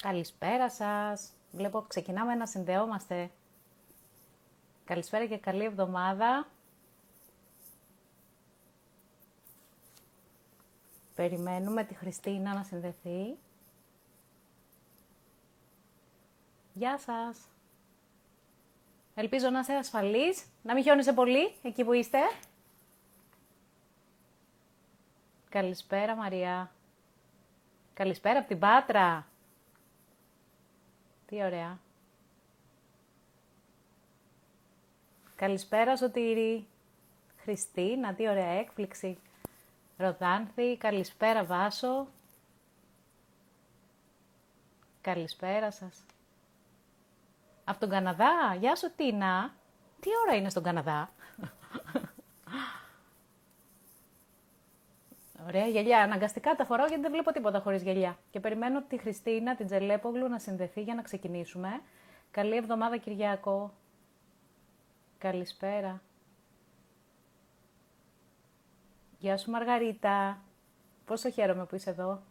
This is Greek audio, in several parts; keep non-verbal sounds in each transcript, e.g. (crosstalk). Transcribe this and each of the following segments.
Καλησπέρα σας. Βλέπω ξεκινάμε να συνδεόμαστε. Καλησπέρα και καλή εβδομάδα. Περιμένουμε τη Χριστίνα να συνδεθεί. Γεια σας. Ελπίζω να είστε ασφαλείς, να μην χιόνισε πολύ εκεί που είστε. Καλησπέρα Μαρία. Καλησπέρα από την Πάτρα. Τι ωραία. Καλησπέρα Σωτήρη. Χριστίνα, τι ωραία έκπληξη. Ροδάνθη, καλησπέρα Βάσο. Καλησπέρα σας. Από τον Καναδά, γεια σου Τίνα. Τι ώρα είναι στον Καναδά; Ωραία, γυαλιά. Αναγκαστικά τα φοράω γιατί δεν βλέπω τίποτα χωρίς γυαλιά. Και περιμένω τη Χριστίνα, την Τζελέπογλου να συνδεθεί για να ξεκινήσουμε. Καλή εβδομάδα, Κυριακό. Καλησπέρα. Γεια σου, Μαργαρίτα. Πόσο χαίρομαι που είσαι εδώ.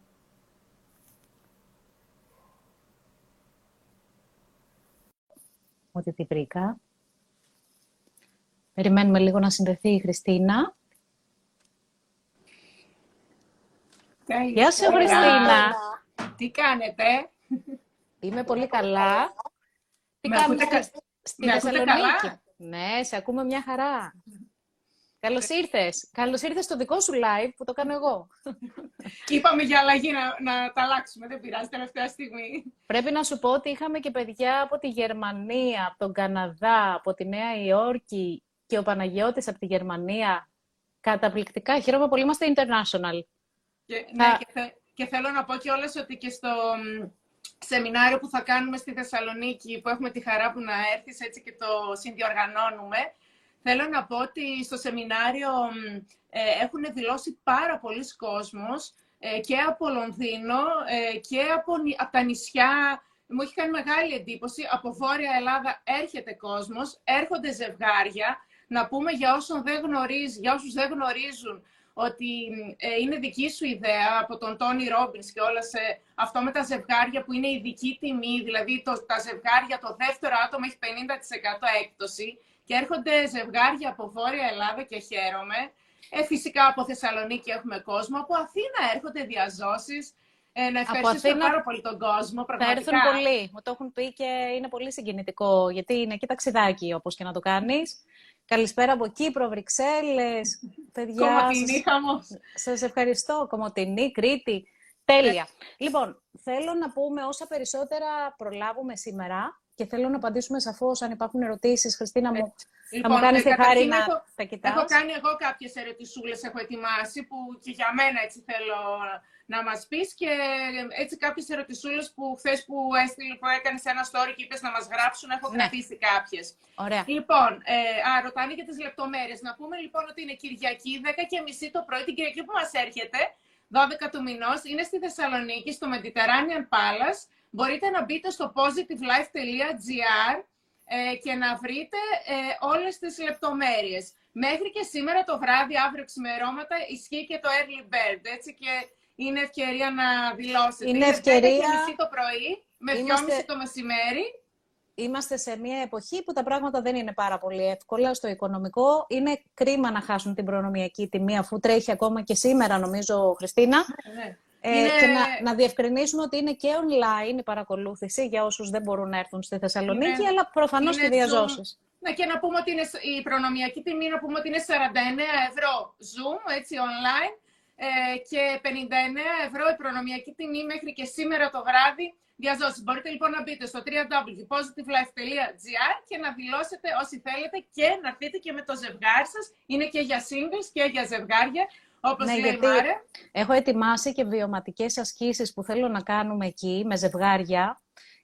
Ότι την βρήκα. Περιμένουμε λίγο να συνδεθεί η Χριστίνα. Γεια σου, Χριστίνα. Τι κάνετε; Είμαι πολύ καλά. Τι Με κάνουμε ακούτε στη, κα- στη με ακούτε Θεσσαλονίκη. καλά; Ναι, σε ακούμε μια χαρά. Καλώς ήρθες. Καλώς ήρθες στο δικό σου live που το κάνω εγώ. Είπαμε για αλλαγή να, να τα αλλάξουμε. Δεν πειράζει τελευταία στιγμή. Πρέπει να σου πω ότι είχαμε και παιδιά από τη Γερμανία, από τον Καναδά, από τη Νέα Υόρκη και ο Παναγιώτης από τη Γερμανία. Καταπληκτικά. Χαίρομαι πολύ. Είμαστε international. Και, ναι, Θα- και, θε- και θέλω να πω και όλες ότι και στο μ, σεμινάριο που θα κάνουμε στη Θεσσαλονίκη, που έχουμε τη χαρά που να έρθεις έτσι και το συνδιοργανώνουμε, θέλω να πω ότι στο σεμινάριο μ, ε, έχουν δηλώσει πάρα πολλοί κόσμος ε, και από Λονδίνο ε, και από, νη- από τα νησιά. Μου έχει κάνει μεγάλη εντύπωση. Από Βόρεια Ελλάδα έρχεται κόσμος, έρχονται ζευγάρια. Να πούμε για, όσον δεν γνωρίζει, για όσους δεν γνωρίζουν ότι ε, είναι δική σου ιδέα από τον Τόνι Ρόμπινς και όλα σε αυτό με τα ζευγάρια που είναι ειδική τιμή, δηλαδή το, τα ζευγάρια, το δεύτερο άτομο έχει 50% έκπτωση και έρχονται ζευγάρια από Βόρεια Ελλάδα και χαίρομαι. Ε, φυσικά από Θεσσαλονίκη έχουμε κόσμο, από Αθήνα έρχονται διαζώσεις. Ε, να ευχαριστήσουμε Αθήνα πάρα πολύ τον κόσμο, Θα πραγματικά. έρθουν πολλοί. Μου το έχουν πει και είναι πολύ συγκινητικό, γιατί είναι εκεί ταξιδάκι, όπως και να το κάνεις. Καλησπέρα από Κύπρο, Βρυξέλλες, παιδιά. Κομματινή σας- χαμός. Σας ευχαριστώ. Κομωτινή, Κρήτη. Τέλεια. Λοιπόν, θέλω να πούμε όσα περισσότερα προλάβουμε σήμερα και θέλω να απαντήσουμε σαφώς αν υπάρχουν ερωτήσεις. Χριστίνα μου, θα μου κάνεις ε, τη χάρη καταρχήν να έχω- τα κοιτάς. Έχω κάνει εγώ κάποιες ερωτησούλες, έχω ετοιμάσει, που και για μένα έτσι θέλω να μας πεις και έτσι κάποιες ερωτησούλες που χθες που, έστειλε, που έκανες ένα story και είπες να μας γράψουν, έχω Ναι. κρατήσει κάποιες. Ωραία. Λοιπόν, ε, α, ρωτάνε για τις λεπτομέρειες. Να πούμε λοιπόν ότι είναι Κυριακή, 10.30 το πρωί, την Κυριακή που μας έρχεται, 12 του μηνός, είναι στη Θεσσαλονίκη, στο Mediterranean Palace. Μπορείτε να μπείτε στο positivelife.gr ε, και να βρείτε ε, όλες τις λεπτομέρειες. Μέχρι και σήμερα το βράδυ, αύριο ξημερώματα, ισχύει και το early bird, έτσι, και είναι ευκαιρία να δηλώσετε. Είναι ευκαιρία. 10.30 το πρωί, με Είμαστε- 2.30 το μεσημέρι. Είμαστε σε μια εποχή που τα πράγματα δεν είναι πάρα πολύ εύκολα στο οικονομικό. Είναι κρίμα να χάσουν την προνομιακή τιμή, αφού τρέχει ακόμα και σήμερα, νομίζω, Χριστίνα. Ναι. Ε, Είναι- Και να, να διευκρινίσουμε ότι είναι και online η παρακολούθηση για όσους δεν μπορούν να έρθουν στη Θεσσαλονίκη, Είναι- αλλά προφανώς είναι και διαζώσεις. Ναι, και να πούμε ότι είναι, σ- η προνομιακή τιμή να πούμε ότι είναι 49 ευρώ Zoom, έτσι, online, ε, και 59 ευρώ η προνομιακή τιμή μέχρι και σήμερα το βράδυ διαζώσεις. Μπορείτε λοιπόν να μπείτε στο www.positivelife.gr και να δηλώσετε όσοι θέλετε και να έρθετε και με το ζευγάρι σας. Είναι και για singles και για ζευγάρια, όπως Ναι, λέει γιατί η Μάρε. Έχω ετοιμάσει και βιωματικές ασκήσεις που θέλω να κάνουμε εκεί με ζευγάρια,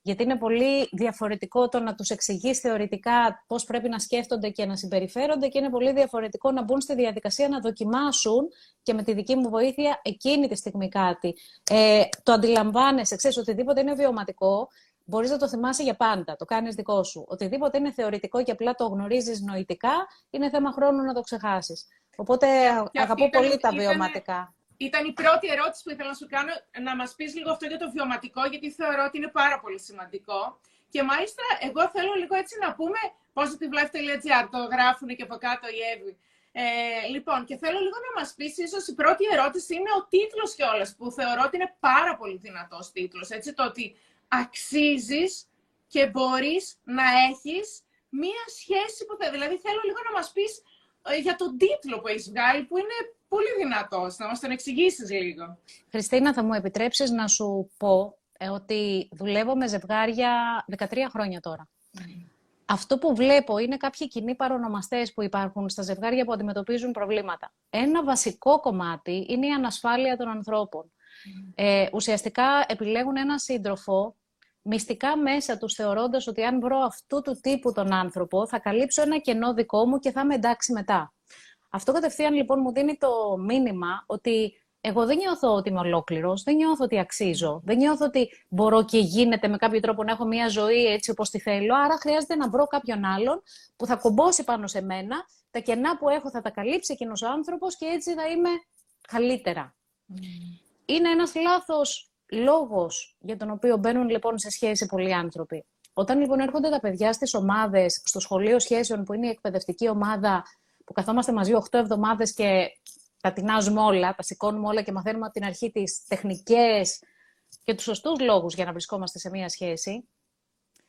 γιατί είναι πολύ διαφορετικό το να τους εξηγείς θεωρητικά πώς πρέπει να σκέφτονται και να συμπεριφέρονται και είναι πολύ διαφορετικό να μπουν στη διαδικασία να δοκιμάσουν και με τη δική μου βοήθεια εκείνη τη στιγμή κάτι. Ε, το αντιλαμβάνεσαι, ξέρεις, οτιδήποτε είναι βιωματικό, μπορείς να το θυμάσαι για πάντα, το κάνεις δικό σου. Οτιδήποτε είναι θεωρητικό και απλά το γνωρίζεις νοητικά, είναι θέμα χρόνου να το ξεχάσεις. Οπότε Και αγαπώ αυτή ήταν- πολύ τα ήτανε- βιωματικά. Ήταν η πρώτη ερώτηση που ήθελα να σου κάνω, να μας πεις λίγο αυτό για το βιωματικό, γιατί θεωρώ ότι είναι πάρα πολύ σημαντικό. Και μάλιστα, εγώ θέλω λίγο έτσι να πούμε positivelife.gr, το γράφουν και από κάτω οι Εύη. Ε, λοιπόν, και θέλω λίγο να μας πεις, ίσως η πρώτη ερώτηση είναι ο τίτλος κιόλας, που θεωρώ ότι είναι πάρα πολύ δυνατός τίτλος, έτσι, το ότι αξίζεις και μπορείς να έχεις μία σχέση που θα... Δηλαδή, θέλω λίγο να μας πεις ε, για τον τίτλο που έχεις βγάλει, που είναι πολύ δυνατός. Να μας τον εξηγήσεις λίγο. Χριστίνα, θα μου επιτρέψεις να σου πω ε, ότι δουλεύω με ζευγάρια 13 χρόνια τώρα. Αυτό που βλέπω είναι κάποιοι κοινοί παρονομαστές που υπάρχουν στα ζευγάρια που αντιμετωπίζουν προβλήματα. Ένα βασικό κομμάτι είναι η ανασφάλεια των ανθρώπων. Ε, ουσιαστικά επιλέγουν ένα σύντροφο μυστικά μέσα τους θεωρώντας ότι αν βρω αυτού του τύπου τον άνθρωπο θα καλύψω ένα κενό δικό μου και θα είμαι εντάξει μετά. Αυτό κατευθείαν λοιπόν μου δίνει το μήνυμα ότι εγώ δεν νιώθω ότι είμαι ολόκληρος, δεν νιώθω ότι αξίζω, δεν νιώθω ότι μπορώ και γίνεται με κάποιο τρόπο να έχω μια ζωή έτσι όπως τη θέλω. Άρα χρειάζεται να βρω κάποιον άλλον που θα κομπώσει πάνω σε μένα, τα κενά που έχω θα τα καλύψει εκείνος ο άνθρωπος και έτσι θα είμαι καλύτερα. Mm. Είναι ένας λάθος λόγος για τον οποίο μπαίνουν λοιπόν σε σχέση πολλοί άνθρωποι. Όταν λοιπόν έρχονται τα παιδιά στις ομάδες, στο σχολείο σχέσεων που είναι η εκπαιδευτική ομάδα, που καθόμαστε μαζί 8 εβδομάδες και τα τεινάζουμε όλα, τα σηκώνουμε όλα και μαθαίνουμε από την αρχή τις τεχνικές και τους σωστούς λόγους για να βρισκόμαστε σε μία σχέση,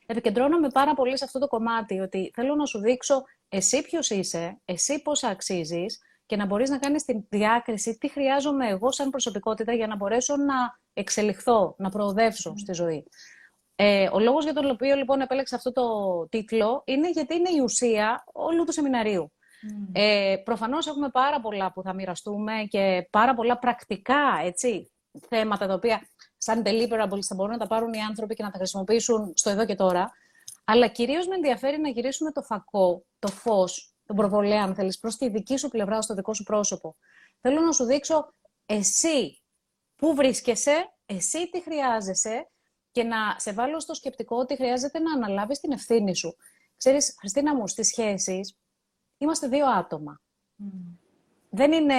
επικεντρώνομαι πάρα πολύ σε αυτό το κομμάτι, ότι θέλω να σου δείξω εσύ ποιος είσαι, εσύ πόσα αξίζεις και να μπορείς να κάνεις την διάκριση τι χρειάζομαι εγώ σαν προσωπικότητα για να μπορέσω να εξελιχθώ, να προοδεύσω στη ζωή. Ε, ο λόγος για τον οποίο λοιπόν επέλεξα αυτό το τίτλο είναι γιατί είναι η ουσία όλου του σεμιναρίου. Mm. Ε, προφανώς έχουμε πάρα πολλά που θα μοιραστούμε και πάρα πολλά πρακτικά έτσι, θέματα τα οποία σαν deliverables θα μπορούν να τα πάρουν οι άνθρωποι και να τα χρησιμοποιήσουν στο εδώ και τώρα. Αλλά κυρίως με ενδιαφέρει να γυρίσουμε το φακό, το φως, τον προβολέα, αν θέλεις, προς τη δική σου πλευρά, στο δικό σου πρόσωπο. Θέλω να σου δείξω εσύ πού βρίσκεσαι, εσύ τι χρειάζεσαι και να σε βάλω στο σκεπτικό ότι χρειάζεται να αναλάβεις την ευθύνη σου. Ξέρεις, Χριστίνα μου, στις σχέσεις είμαστε δύο άτομα. Δεν είναι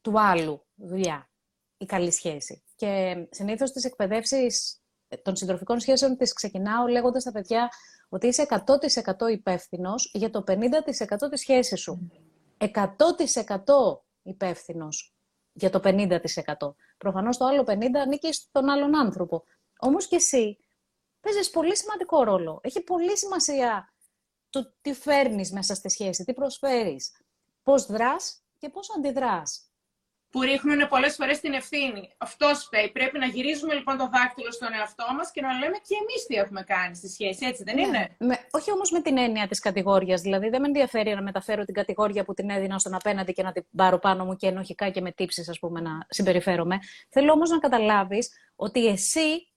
του άλλου δουλειά η καλή σχέση. Και συνήθως τις εκπαιδεύσεις των συντροφικών σχέσεων τις ξεκινάω λέγοντας στα παιδιά ότι είσαι 100% υπεύθυνος για το 50% της σχέσης σου. 100% υπεύθυνος για το 50%. Προφανώς το άλλο 50% ανήκει στον άλλον άνθρωπο. Όμως και εσύ παίζεις πολύ σημαντικό ρόλο. Έχει πολύ σημασία το τι φέρνεις μέσα στη σχέση, τι προσφέρεις, πώς δράς και πώς αντιδράς. Που ρίχνουν πολλές φορές την ευθύνη. Αυτός φταίει. Πρέπει να γυρίζουμε λοιπόν το δάκτυλο στον εαυτό μας και να λέμε και εμείς τι έχουμε κάνει στη σχέση, έτσι δεν ναι. είναι; Με, όχι όμως με την έννοια της κατηγορία. Δηλαδή, δεν με ενδιαφέρει να μεταφέρω την κατηγορία που την έδινα στον απέναντι και να την πάρω πάνω μου και ενοχικά και με τύψεις, ας πούμε, να συμπεριφέρομαι. Θέλω όμως να καταλάβεις ότι εσύ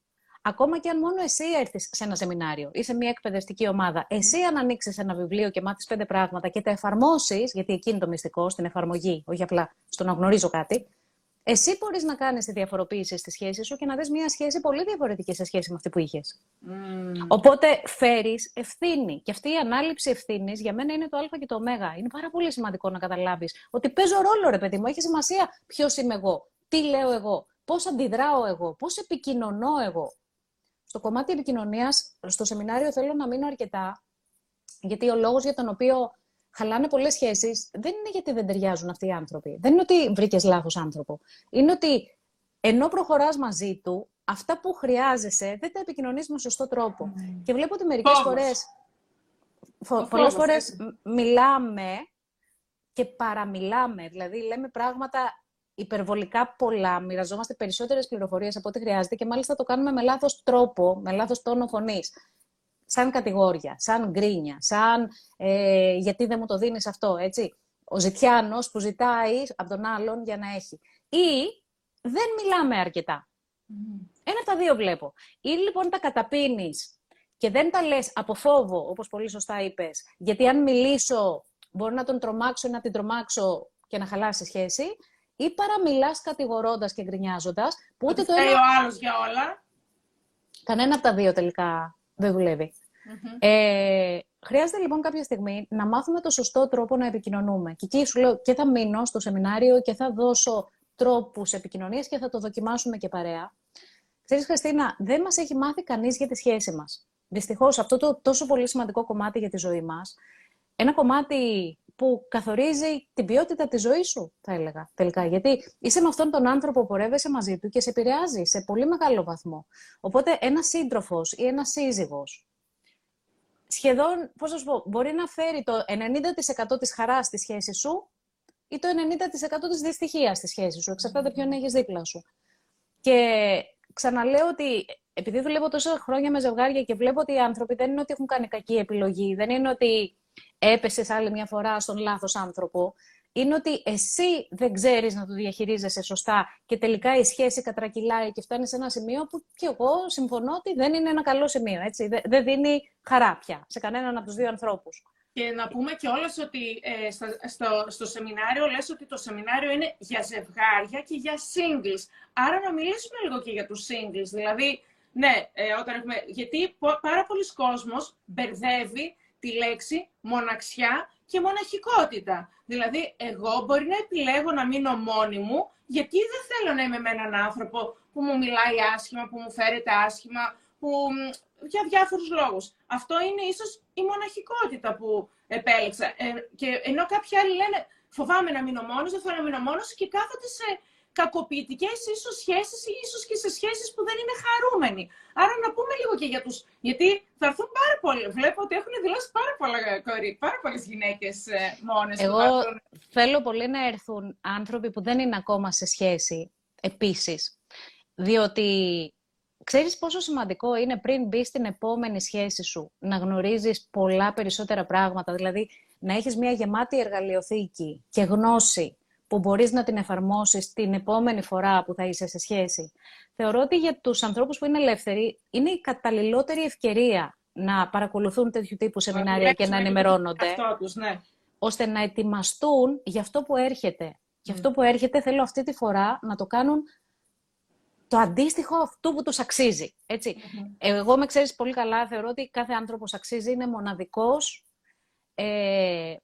Ακόμα και αν μόνο εσύ έρθεις σε ένα σεμινάριο ή σε μια εκπαιδευτική ομάδα, εσύ αν ανοίξεις ένα βιβλίο και μάθεις πέντε πράγματα και τα εφαρμόσεις, γιατί εκεί είναι το μυστικό, στην εφαρμογή, όχι απλά στο να γνωρίζω κάτι, εσύ μπορείς να κάνεις τη διαφοροποίηση στη σχέση σου και να δεις μια σχέση πολύ διαφορετική σε σχέση με αυτή που είχες. Mm. Οπότε φέρεις ευθύνη. Και αυτή η ανάληψη ευθύνης για μένα είναι το Α και το Ω. Είναι πάρα πολύ σημαντικό να καταλάβεις ότι παίζω ρόλο, ρε παιδί μου. Έχει σημασία ποιος είμαι εγώ, τι λέω εγώ, πώς αντιδράω εγώ, πώς επικοινωνώ εγώ. Στο κομμάτι επικοινωνίας, στο σεμινάριο θέλω να μείνω αρκετά, γιατί ο λόγος για τον οποίο χαλάνε πολλές σχέσεις δεν είναι γιατί δεν ταιριάζουν αυτοί οι άνθρωποι. Δεν είναι ότι βρήκες λάθος άνθρωπο. Είναι ότι ενώ προχωράς μαζί του, αυτά που χρειάζεσαι δεν τα επικοινωνείς με σωστό τρόπο. Mm. Και βλέπω ότι μερικές φορέ. Πολλές φορές μιλάμε και παραμιλάμε. Δηλαδή, λέμε πράγματα υπερβολικά πολλά, μοιραζόμαστε περισσότερες πληροφορίες από ό,τι χρειάζεται και μάλιστα το κάνουμε με λάθος τρόπο, με λάθος τόνο φωνής. Σαν κατηγόρια, σαν γκρίνια, σαν ε, γιατί δεν μου το δίνεις αυτό, έτσι. Ο ζητιάνος που ζητάει από τον άλλον για να έχει. Ή δεν μιλάμε αρκετά. Ένα από τα δύο βλέπω. Ή λοιπόν τα καταπίνεις και δεν τα λες από φόβο, όπως πολύ σωστά είπες, γιατί αν μιλήσω μπορεί να τον τρομάξω ή να την τρομάξω και να χαλάσει σχέση, ή παραμιλάς κατηγορώντας και γκρινιάζοντας. Που ούτε το ένα. ο άλλος για όλα. Κανένα από τα δύο τελικά δεν δουλευει Ε, χρειάζεται λοιπόν κάποια στιγμή να μάθουμε το σωστό τρόπο να επικοινωνούμε. Και εκεί σου λέω και θα μείνω στο σεμινάριο και θα δώσω τρόπους επικοινωνίας και θα το δοκιμάσουμε και παρέα. Ξέρεις, Χριστίνα, δεν μας έχει μάθει κανείς για τη σχέση μας. Δυστυχώς, αυτό το τόσο πολύ σημαντικό κομμάτι για τη ζωή μας, ένα κομμάτι που καθορίζει την ποιότητα της ζωής σου, θα έλεγα τελικά. Γιατί είσαι με αυτόν τον άνθρωπο που πορεύεσαι μαζί του και σε επηρεάζει σε πολύ μεγάλο βαθμό. Οπότε ένα σύντροφος ή ένας σύζυγος σχεδόν, πώς να σου πω, μπορεί να φέρει το 90% της χαράς στη σχέση σου ή το 90% της δυστυχίας στη σχέση σου. Εξαρτάται ποιον έχεις δίπλα σου. Και ξαναλέω ότι επειδή δουλεύω τόσα χρόνια με ζευγάρια και βλέπω ότι οι άνθρωποι δεν είναι ότι έχουν κάνει κακή επιλογή, δεν είναι ότι έπεσες άλλη μια φορά στον λάθος άνθρωπο, είναι ότι εσύ δεν ξέρεις να το διαχειρίζεσαι σωστά και τελικά η σχέση κατρακυλάει και φτάνει σε ένα σημείο που και εγώ συμφωνώ ότι δεν είναι ένα καλό σημείο, έτσι. Δεν δίνει χαρά πια σε κανέναν από τους δύο ανθρώπους. Και να πούμε και όλες ότι ε, στο, στο σεμινάριο λες ότι το σεμινάριο είναι για ζευγάρια και για singles. Άρα να μιλήσουμε λίγο και για τους singles. Δηλαδή, ναι, ε, όταν έχουμε... γιατί πάρα πολλοί κόσμος μπερδεύει τη λέξη μοναξιά και μοναχικότητα. Δηλαδή, εγώ μπορεί να επιλέγω να μείνω μόνη μου, γιατί δεν θέλω να είμαι με έναν άνθρωπο που μου μιλάει άσχημα, που μου φέρεται άσχημα, που για διάφορους λόγους. Αυτό είναι ίσως η μοναχικότητα που επέλεξα. Ε, και ενώ κάποιοι άλλοι λένε φοβάμαι να μείνω μόνος, δεν θέλω να μείνω μόνος και κάθονται σε κακοποιητικές ίσως σχέσεις ή ίσως και σε σχέσεις που δεν είναι χαρούμενοι. Άρα να πούμε λίγο και για τους... Γιατί θα έρθουν πάρα πολλοί. Βλέπω ότι έχουν δηλώσει πάρα, πολλά, πάρα πολλές γυναίκες ε, μόνες. Εγώ θέλω πολύ να έρθουν άνθρωποι που δεν είναι ακόμα σε σχέση επίσης. Διότι Ξέρεις πόσο σημαντικό είναι πριν μπει στην επόμενη σχέση σου να γνωρίζεις πολλά περισσότερα πράγματα, δηλαδή να έχεις μια γεμάτη εργαλειοθήκη και γνώση που μπορείς να την εφαρμόσεις την επόμενη φορά που θα είσαι σε σχέση. Θεωρώ ότι για τους ανθρώπους που είναι ελεύθεροι είναι η καταλληλότερη ευκαιρία να παρακολουθούν τέτοιου τύπου σεμινάρια και να ενημερώνονται, τους, ναι. ώστε να ετοιμαστούν για αυτό που έρχεται. Και αυτό που έρχεται θέλω αυτή τη φορά να το κάνουν το αντίστοιχο αυτού που τους αξίζει. Έτσι. Εγώ με ξέρεις πολύ καλά, θεωρώ ότι κάθε άνθρωπος αξίζει, είναι μοναδικός. Ε,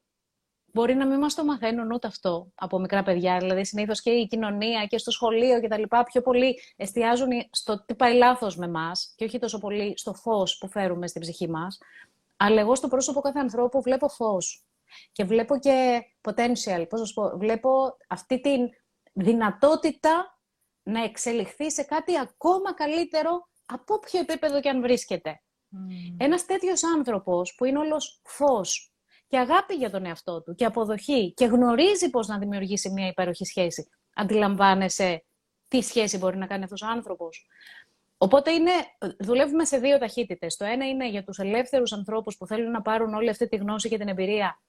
μπορεί να μην μας το μαθαίνουν ούτε αυτό από μικρά παιδιά. Δηλαδή, συνήθως και η κοινωνία και στο σχολείο και τα λοιπά πιο πολύ εστιάζουν στο τι πάει λάθος με μας και όχι τόσο πολύ στο φως που φέρουμε στην ψυχή μας. Αλλά εγώ στο πρόσωπο κάθε ανθρώπου βλέπω φως. Και βλέπω και potential, πώς να πω, βλέπω αυτή τη δυνατότητα να εξελιχθεί σε κάτι ακόμα καλύτερο από όποιο επίπεδο και αν βρίσκεται. Mm. Ένας τέτοιος άνθρωπος που είναι όλος φως και αγάπη για τον εαυτό του και αποδοχή και γνωρίζει πώς να δημιουργήσει μια υπέροχη σχέση. Αντιλαμβάνεσαι τι σχέση μπορεί να κάνει αυτός ο άνθρωπος. Οπότε είναι, δουλεύουμε σε δύο ταχύτητες. Το ένα είναι για τους ελεύθερους ανθρώπους που θέλουν να πάρουν όλη αυτή τη γνώση και την εμπειρία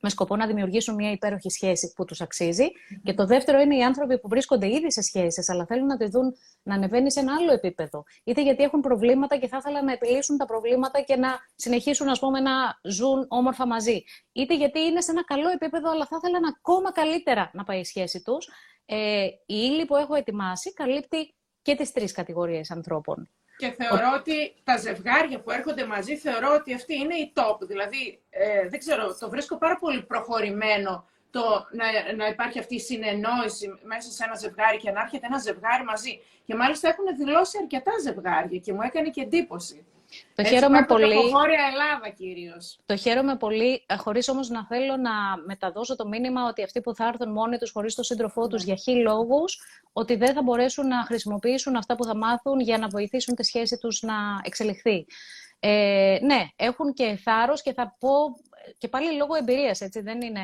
με σκοπό να δημιουργήσουν μια υπέροχη σχέση που τους αξίζει. Και το δεύτερο είναι οι άνθρωποι που βρίσκονται ήδη σε σχέσεις, αλλά θέλουν να τη δουν να ανεβαίνει σε ένα άλλο επίπεδο. Είτε γιατί έχουν προβλήματα και θα ήθελαν να επιλύσουν τα προβλήματα και να συνεχίσουν ας πούμε, να ζουν όμορφα μαζί. Είτε γιατί είναι σε ένα καλό επίπεδο, αλλά θα ήθελαν ακόμα καλύτερα να πάει η σχέση τους. Ε, η ύλη που έχω ετοιμάσει καλύπτει και τις τρεις κατηγορίες ανθρώπων. Και θεωρώ ότι τα ζευγάρια που έρχονται μαζί, θεωρώ ότι αυτή είναι η top. Δηλαδή, ε, δεν ξέρω, το βρίσκω πάρα πολύ προχωρημένο το να, να υπάρχει αυτή η συνεννόηση μέσα σε ένα ζευγάρι και να έρχεται ένα ζευγάρι μαζί. Και μάλιστα έχουν δηλώσει αρκετά ζευγάρια και μου έκανε και εντύπωση. Το Έτσι, χαίρομαι πολύ. Από Βόρεια Ελλάδα κυρίως. Το χαίρομαι πολύ, ε, χωρίς όμως να θέλω να μεταδώσω το μήνυμα ότι αυτοί που θα έρθουν μόνοι τους χωρίς τον σύντροφό τους για χι λόγους, ότι δεν θα μπορέσουν να χρησιμοποιήσουν αυτά που θα μάθουν για να βοηθήσουν τη σχέση τους να εξελιχθεί. Ε, ναι, έχουν και θάρρος και θα πω και πάλι λόγω εμπειρίας, έτσι, δεν είναι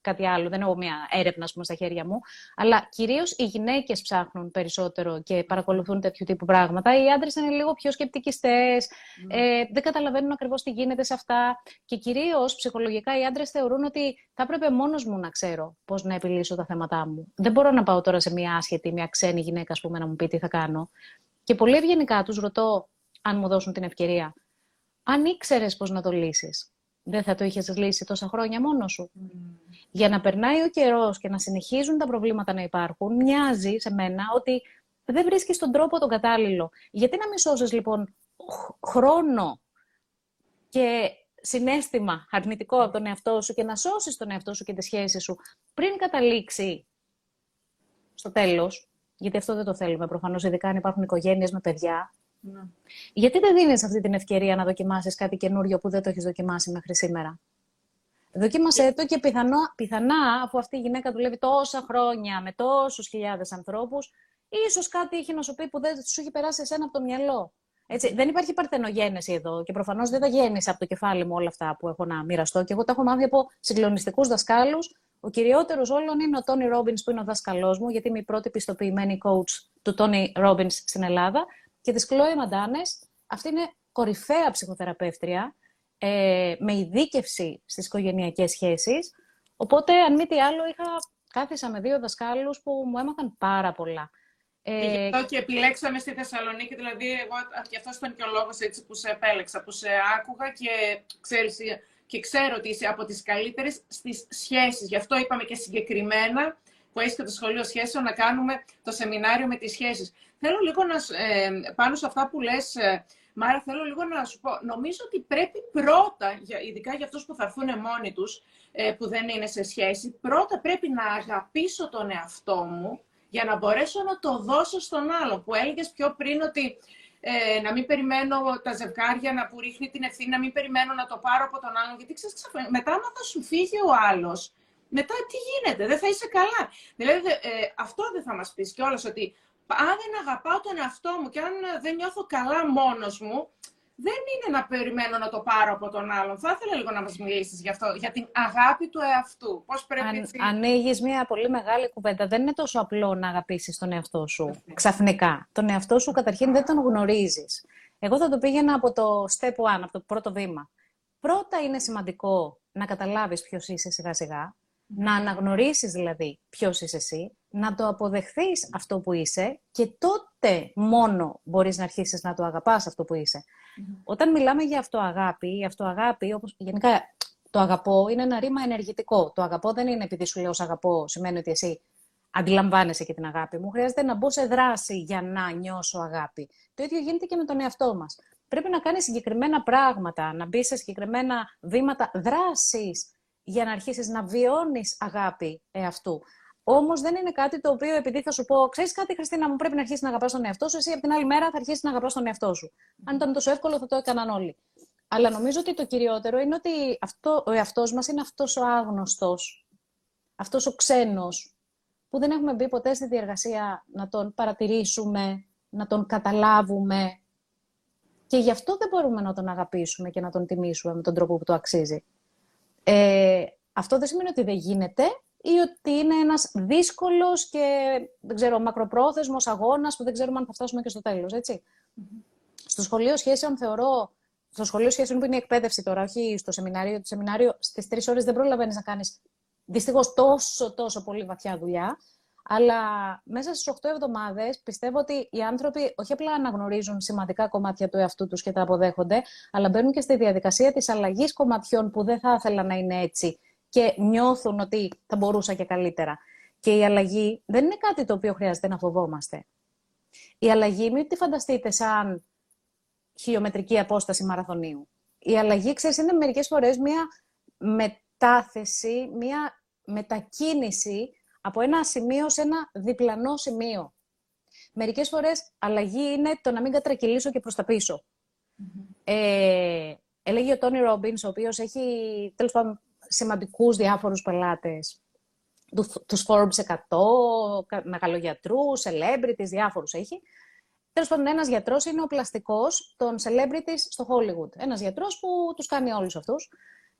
κάτι άλλο, δεν έχω μια έρευνα πούμε, στα χέρια μου. Αλλά κυρίως οι γυναίκες ψάχνουν περισσότερο και παρακολουθούν τέτοιου τύπου πράγματα. Οι άντρες είναι λίγο πιο σκεπτικιστές, mm. ε, δεν καταλαβαίνουν ακριβώς τι γίνεται σε αυτά. Και κυρίως ψυχολογικά οι άντρες θεωρούν ότι θα έπρεπε μόνος μου να ξέρω πώς να επιλύσω τα θέματα μου. Δεν μπορώ να πάω τώρα σε μια άσχετη, μια ξένη γυναίκα, ας πούμε, να μου πει τι θα κάνω. Και πολύ ευγενικά τους ρωτώ, αν μου δώσουν την ευκαιρία, αν ήξερες πώς να το λύσεις δεν θα το είχες λύσει τόσα χρόνια μόνος σου. Mm. Για να περνάει ο καιρός και να συνεχίζουν τα προβλήματα να υπάρχουν, μοιάζει σε μένα ότι δεν βρίσκεις τον τρόπο τον κατάλληλο. Γιατί να μην σώσει λοιπόν χρόνο και συνέστημα αρνητικό από τον εαυτό σου και να σώσεις τον εαυτό σου και τη σχέση σου πριν καταλήξει στο τέλος, γιατί αυτό δεν το θέλουμε προφανώς, ειδικά αν υπάρχουν οικογένειες με παιδιά. Ναι. Γιατί δεν δίνεις αυτή την ευκαιρία να δοκιμάσεις κάτι καινούριο που δεν το έχεις δοκιμάσει μέχρι σήμερα; Δοκίμασέ το και πιθανό, πιθανά, αφού αυτή η γυναίκα δουλεύει τόσα χρόνια με τόσους χιλιάδες ανθρώπους, ίσως κάτι έχει να σου πει που δεν σου έχει περάσει εσένα από το μυαλό. Έτσι, δεν υπάρχει παρθενογένεση εδώ και προφανώς δεν τα γέννησα από το κεφάλι μου όλα αυτά που έχω να μοιραστώ. Και εγώ τα έχω μάθει από συγκλονιστικούς δασκάλους. Ο κυριότερος όλων είναι ο Τόνι Ρόμπιν, που είναι ο δασκαλός μου, γιατί είμαι η πρώτη πιστοποιημένη coach του Τόνι Ρόμπιν στην Ελλάδα. Και τη Κλόε Μαντάνες. Αυτή είναι κορυφαία ψυχοθεραπεύτρια ε, με ειδίκευση στις οικογενειακές σχέσεις. Οπότε, αν μη τι άλλο, είχα κάθισα με δύο δασκάλους που μου έμαθαν πάρα πολλά. Ε, και γι' αυτό και επιλέξαμε στη Θεσσαλονίκη, δηλαδή εγώ και αυτό ήταν και ο λόγος έτσι που σε επέλεξα, που σε άκουγα και, ξέρεις, και ξέρω ότι είσαι από τις καλύτερες στις σχέσεις. Γι' αυτό είπαμε και συγκεκριμένα, που έχεις και το σχολείο σχέσεων, να κάνουμε το σεμινάριο με τις σχέσεις. Θέλω λίγο να, ε, πάνω σε αυτά που λες, ε, Μάρα, θέλω λίγο να σου πω, νομίζω ότι πρέπει πρώτα, ειδικά για αυτούς που θα έρθουν μόνοι τους, ε, που δεν είναι σε σχέση, πρώτα πρέπει να αγαπήσω τον εαυτό μου, για να μπορέσω να το δώσω στον άλλο. Που έλεγες πιο πριν ότι ε, να μην περιμένω τα ζευγάρια να που ρίχνει την ευθύνη, να μην περιμένω να το πάρω από τον άλλον. Γιατί ξέρεις, μετά, άμα θα σου φύγει ο άλλος, μετά τι γίνεται, δεν θα είσαι καλά. Δηλαδή, ε, αυτό δεν θα μας πεις κιόλας ότι αν δεν αγαπάω τον εαυτό μου και αν δεν νιώθω καλά μόνος μου, δεν είναι να περιμένω να το πάρω από τον άλλον. Θα ήθελα λίγο να μας μιλήσεις για αυτό, για την αγάπη του εαυτού. Πώς πρέπει Αν, έτσι... Ανοίγεις μια πολύ μεγάλη κουβέντα. Δεν είναι τόσο απλό να αγαπήσεις τον εαυτό σου ξαφνικά. Τον εαυτό σου καταρχήν δεν τον γνωρίζεις. Εγώ θα το πήγαινα από το step one, από το πρώτο βήμα. Πρώτα είναι σημαντικό να καταλάβεις ποιος είσαι σιγά σιγά, να αναγνωρίσεις δηλαδή ποιος είσαι εσύ, να το αποδεχθείς αυτό που είσαι και τότε μόνο μπορείς να αρχίσεις να το αγαπάς αυτό που είσαι. Όταν μιλάμε για αυτοαγάπη, η αυτοαγάπη, όπως γενικά το αγαπώ, είναι ένα ρήμα ενεργητικό. Το αγαπώ δεν είναι επειδή σου λέω αγαπώ, σημαίνει ότι εσύ αντιλαμβάνεσαι και την αγάπη μου. Χρειάζεται να μπω σε δράση για να νιώσω αγάπη. Το ίδιο γίνεται και με τον εαυτό μας. Πρέπει να κάνεις συγκεκριμένα πράγματα, να μπει σε συγκεκριμένα βήματα δράσης για να αρχίσεις να βιώνεις αγάπη εαυτού. Όμως δεν είναι κάτι το οποίο επειδή θα σου πω, ξέρεις κάτι, Χριστίνα, μου πρέπει να αρχίσεις να αγαπάς τον εαυτό σου, εσύ από την άλλη μέρα θα αρχίσεις να αγαπάς τον εαυτό σου. Αν ήταν τόσο εύκολο, θα το έκαναν όλοι. Αλλά νομίζω ότι το κυριότερο είναι ότι αυτό, ο εαυτός μας είναι αυτός ο άγνωστος, αυτός ο ξένος, που δεν έχουμε μπει ποτέ στη διεργασία να τον παρατηρήσουμε, να τον καταλάβουμε. Και γι' αυτό δεν μπορούμε να τον αγαπήσουμε και να τον τιμήσουμε με τον τρόπο που το αξίζει. Ε, αυτό δεν σημαίνει ότι δεν γίνεται, ή ότι είναι ένας δύσκολος και δεν ξέρω, μακροπρόθεσμος αγώνας που δεν ξέρουμε αν θα φτάσουμε και στο τέλος, έτσι. Στο σχολείο σχέσεων θεωρώ, στο σχολείο σχέσεων που είναι η εκπαίδευση τώρα, όχι στο σεμινάριο, το σεμινάριο στις τρεις ώρες δεν προλαβαίνεις να κάνεις δυστυχώς τόσο τόσο πολύ βαθιά δουλειά, αλλά μέσα στις 8 εβδομάδες πιστεύω ότι οι άνθρωποι όχι απλά αναγνωρίζουν σημαντικά κομμάτια του εαυτού τους και τα αποδέχονται, αλλά μπαίνουν και στη διαδικασία της αλλαγής κομματιών που δεν θα ήθελα να είναι έτσι και νιώθουν ότι θα μπορούσα και καλύτερα. Και η αλλαγή δεν είναι κάτι το οποίο χρειάζεται να φοβόμαστε. Η αλλαγή, μην τη φανταστείτε σαν χιλιομετρική απόσταση μαραθωνίου. Η αλλαγή, ξέρεις, είναι μερικές φορές μια μετάθεση, μια μετακίνηση από ένα σημείο σε ένα διπλανό σημείο. Μερικές φορές αλλαγή είναι το να μην κατρακυλήσω και προς τα πισω Ε, έλεγε ο Τόνι Ρόμπινς, ο οποίος έχει, τέλος πάντων, σημαντικούς διάφορους πελάτες. Τους Forbes 100, μεγαλογιατρούς, celebrities, διάφορους έχει. Τέλος πάντων, ένας γιατρός είναι ο πλαστικός των celebrities στο Hollywood. Ένας γιατρός που τους κάνει όλους αυτούς.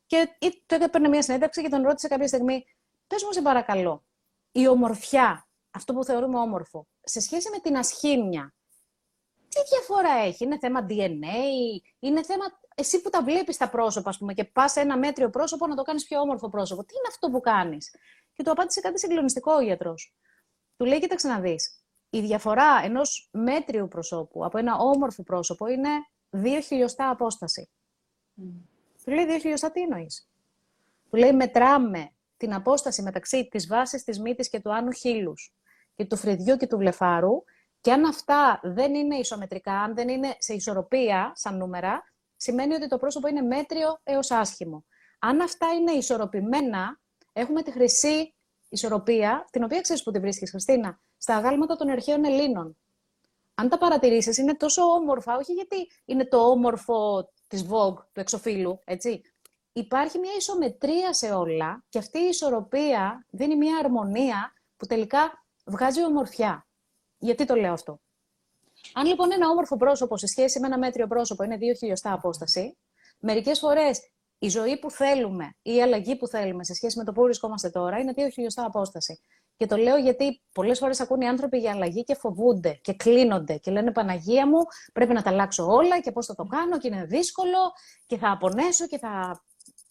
Και τότε έπαιρνε μια συνέντευξη και τον ρώτησε κάποια στιγμή: Πες μου, σε παρακαλώ, η ομορφιά, αυτό που θεωρούμε όμορφο, σε σχέση με την ασχήμια, τι διαφορά έχει, είναι θέμα DNA, είναι θέμα εσύ που τα βλέπεις τα πρόσωπα, ας πούμε, και πας σε ένα μέτριο πρόσωπο να το κάνεις πιο όμορφο πρόσωπο. Τι είναι αυτό που κάνεις; Και του απάντησε κάτι συγκλονιστικό ο γιατρός. Του λέει: Κοίταξε να δεις. Η διαφορά ενός μέτριου προσώπου από ένα όμορφο πρόσωπο είναι δύο χιλιοστά απόσταση. Mm. Του λέει: Δύο χιλιοστά, τι εννοείς; Του λέει: Μετράμε την απόσταση μεταξύ της βάσης της μύτης και του άνω χείλους και του φρυδιού και του βλεφάρου. Και αν αυτά δεν είναι ισομετρικά, αν δεν είναι σε ισορροπία σαν νούμερα, σημαίνει ότι το πρόσωπο είναι μέτριο έως άσχημο. Αν αυτά είναι ισορροπημένα, έχουμε τη χρυσή ισορροπία, την οποία ξέρεις που τη βρίσκεις, Χριστίνα, στα αγάλματα των αρχαίων Ελλήνων. Αν τα παρατηρήσεις, είναι τόσο όμορφα, όχι γιατί είναι το όμορφο της Vogue, του εξοφίλου, έτσι. Υπάρχει μια ισομετρία σε όλα και αυτή η ισορροπία δίνει μια αρμονία που τελικά βγάζει ομορφιά. Γιατί το λέω αυτό; Αν λοιπόν ένα όμορφο πρόσωπο σε σχέση με ένα μέτριο πρόσωπο είναι δύο χιλιοστά απόσταση, μερικές φορές η ζωή που θέλουμε ή η αλλαγή που θέλουμε σε σχέση με το που βρισκόμαστε τώρα είναι δύο χιλιοστά απόσταση. Και το λέω γιατί πολλές φορές ακούν οι άνθρωποι για αλλαγή και φοβούνται και κλείνονται και λένε Παναγία μου, πρέπει να τα αλλάξω όλα και πώς θα το κάνω και είναι δύσκολο και θα απονέσω και θα.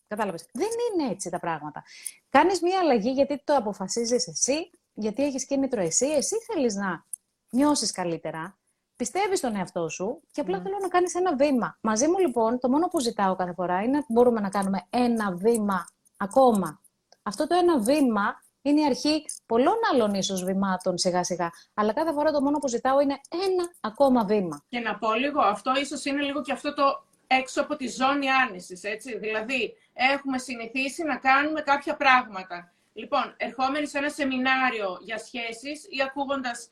Κατάλαβες. Δεν είναι έτσι τα πράγματα. Κάνεις μια αλλαγή γιατί το αποφασίζεις εσύ, γιατί έχεις κίνητρο εσύ, εσύ θέλεις να νιώσεις καλύτερα, πιστεύεις στον εαυτό σου και απλά ναι. θέλω να κάνεις ένα βήμα. Μαζί μου λοιπόν, το μόνο που ζητάω κάθε φορά είναι ότι μπορούμε να κάνουμε ένα βήμα ακόμα. Αυτό το ένα βήμα είναι η αρχή πολλών άλλων ίσως βημάτων σιγά σιγά. Αλλά κάθε φορά το μόνο που ζητάω είναι ένα ακόμα βήμα. Και να πω λίγο, αυτό ίσως είναι λίγο και αυτό το έξω από τη ζώνη άνεσης, έτσι. Δηλαδή, έχουμε συνηθίσει να κάνουμε κάποια πράγματα. Λοιπόν, ερχόμενοι σε ένα σεμινάριο για σχέσεις ή ακούγοντας ε,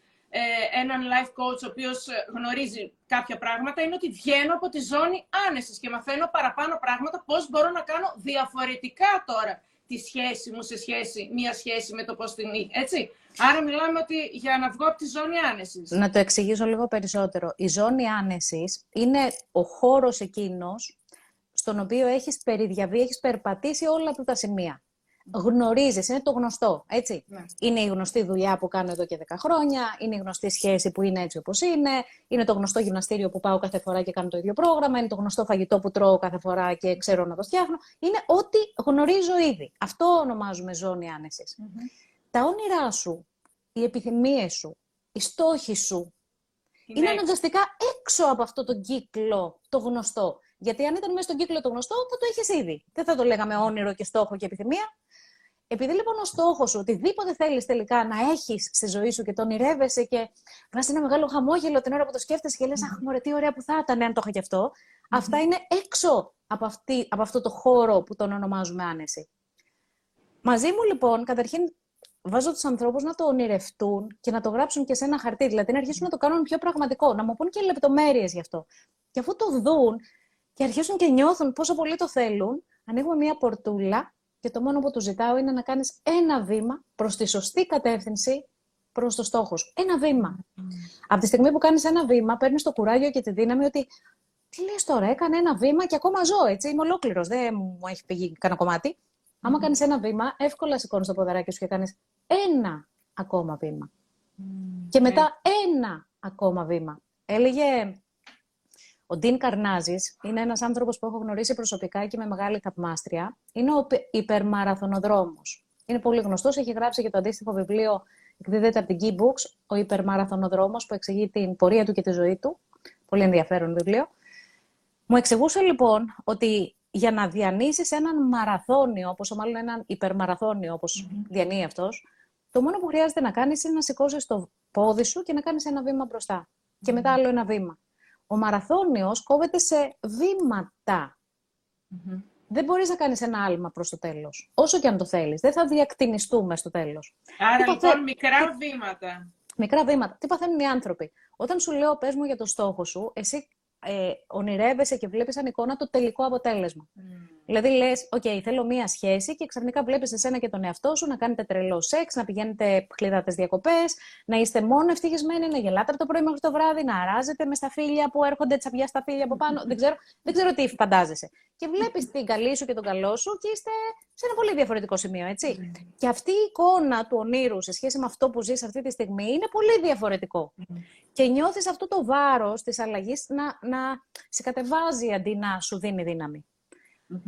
έναν life coach ο οποίος ε, γνωρίζει κάποια πράγματα είναι ότι βγαίνω από τη ζώνη άνεσης και μαθαίνω παραπάνω πράγματα πώς μπορώ να κάνω διαφορετικά τώρα τη σχέση μου σε σχέση, μία σχέση με το πώς την έτσι. Άρα μιλάμε ότι για να βγω από τη ζώνη άνεσης. Να το εξηγήσω λίγο περισσότερο. Η ζώνη άνεσης είναι ο χώρος εκείνος στον οποίο έχεις περιδιαβεί, έχεις περπατήσει όλα αυτά τα σημεία γνωρίζεις, είναι το γνωστό, έτσι. Ναι. Είναι η γνωστή δουλειά που κάνω εδώ και 10 χρόνια, είναι η γνωστή σχέση που είναι έτσι όπως είναι, είναι το γνωστό γυμναστήριο που πάω κάθε φορά και κάνω το ίδιο πρόγραμμα, είναι το γνωστό φαγητό που τρώω κάθε φορά και ξέρω να το φτιάχνω. Είναι ό,τι γνωρίζω ήδη. Αυτό ονομάζουμε ζώνη Τα όνειρά σου, οι επιθυμίες σου, οι στόχοι σου, είναι, είναι αναγκαστικά έξω από αυτό το κύκλο το γνωστό. Γιατί αν ήταν μέσα στον κύκλο το γνωστό, θα το έχεις ήδη. Δεν θα το λέγαμε όνειρο και στόχο και επιθυμία. Επειδή λοιπόν ο στόχος σου, οτιδήποτε θέλεις τελικά να έχεις στη ζωή σου και τον ονειρεύεσαι και βάζεις ένα μεγάλο χαμόγελο την ώρα που το σκέφτεσαι και λες: Αχ, μωρέ, τι ωραία που θα ήταν αν το είχα κι αυτό. Αυτά είναι έξω από, αυτή, από αυτό το χώρο που τον ονομάζουμε άνεση. Μαζί μου λοιπόν, καταρχήν βάζω τους ανθρώπους να το ονειρευτούν και να το γράψουν και σε ένα χαρτί. Δηλαδή να αρχίσουν να το κάνουν πιο πραγματικό, να μου πούν και λεπτομέρειες γι' αυτό. Και αφού το δουν και αρχίσουν και νιώθουν πόσο πολύ το θέλουν, ανοίγουμε μία πορτούλα και το μόνο που τους ζητάω είναι να κάνεις ένα βήμα προς τη σωστή κατεύθυνση προς το στόχος σου. Ένα βήμα. Mm. Από τη στιγμή που κάνεις ένα βήμα, παίρνεις το κουράγιο και τη δύναμη ότι τι λες τώρα, έκανε ένα βήμα και ακόμα ζω, έτσι, είμαι ολόκληρος, δεν μου έχει πηγεί κανένα κομμάτι. Mm. Άμα κάνεις ένα βήμα, εύκολα σηκώνεις το ποδαράκι σου και κάνεις ένα ακόμα βήμα. Mm. Και μετά ένα ακόμα βήμα. Έλεγε ο Ντίν Καρνάζης είναι ένας άνθρωπος που έχω γνωρίσει προσωπικά και με μεγάλη θαυμάστρια. Είναι ο υπερμαραθωνοδρόμος. Είναι πολύ γνωστός, έχει γράψει και το αντίστοιχο βιβλίο, εκδίδεται από την Key Books, ο υπερμαραθωνοδρόμος, που εξηγεί την πορεία του και τη ζωή του. Πολύ ενδιαφέρον βιβλίο. Μου εξηγούσε λοιπόν ότι για να διανύσεις έναν μαραθώνιο, όπως μάλλον έναν υπερμαραθώνιο, όπως mm-hmm. διανύει αυτός, το μόνο που χρειάζεται να κάνεις είναι να σηκώσεις το πόδι σου και να κάνεις ένα βήμα μπροστά. Και μετά άλλο ένα βήμα. Ο μαραθώνιος κόβεται σε βηματα Δεν μπορείς να κάνεις ένα άλμα προς το τέλος. Όσο και αν το θέλεις. Δεν θα διακτηνιστούμε στο τέλος. Άρα λοιπόν μικρά βήματα. Μικρά βήματα. Τι παθαίνουν οι άνθρωποι. Όταν σου λέω πες μου για το στόχο σου, εσύ ε, ονειρεύεσαι και βλέπεις σαν εικόνα το τελικό αποτέλεσμα. Mm. Δηλαδή λες, OK, θέλω μία σχέση και ξαφνικά βλέπεις εσένα και τον εαυτό σου να κάνετε τρελό σεξ, να πηγαίνετε χλιδάτε διακοπές, να είστε μόνο ευτυχισμένοι, να γελάτε από το πρωί μέχρι το βράδυ, να αράζετε με στα φίλια που έρχονται τσαπιά στα φίλια από πάνω. δεν, ξέρω, δεν ξέρω τι φαντάζεσαι. Και βλέπεις την καλή σου και τον καλό σου και είστε σε ένα πολύ διαφορετικό σημείο, έτσι. Mm. Και αυτή η εικόνα του ονείρου σε σχέση με αυτό που ζεις αυτή τη στιγμή είναι πολύ διαφορετικό. Mm. Και νιώθεις αυτό το βάρος της αλλαγής να, να σε κατεβάζει αντί να σου δίνει δύναμη.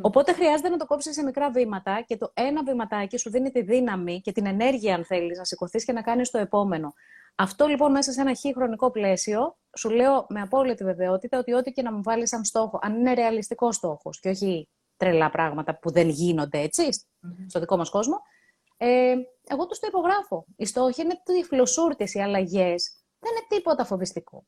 Οπότε χρειάζεται να το κόψεις σε μικρά βήματα και το ένα βηματάκι σου δίνει τη δύναμη και την ενέργεια, αν θέλεις, να σηκωθείς και να κάνεις το επόμενο. Αυτό λοιπόν μέσα σε ένα χι χρονικό πλαίσιο, σου λέω με απόλυτη βεβαιότητα ότι ό,τι και να μου βάλεις σαν στόχο, αν είναι ρεαλιστικός στόχος και όχι τρελά πράγματα που δεν γίνονται έτσι, στο δικό μας κόσμο, ε, εγώ τους το υπογράφω. Οι στόχοι είναι τυφλοσούρτε, οι αλλαγές. Δεν είναι τίποτα φοβιστικό.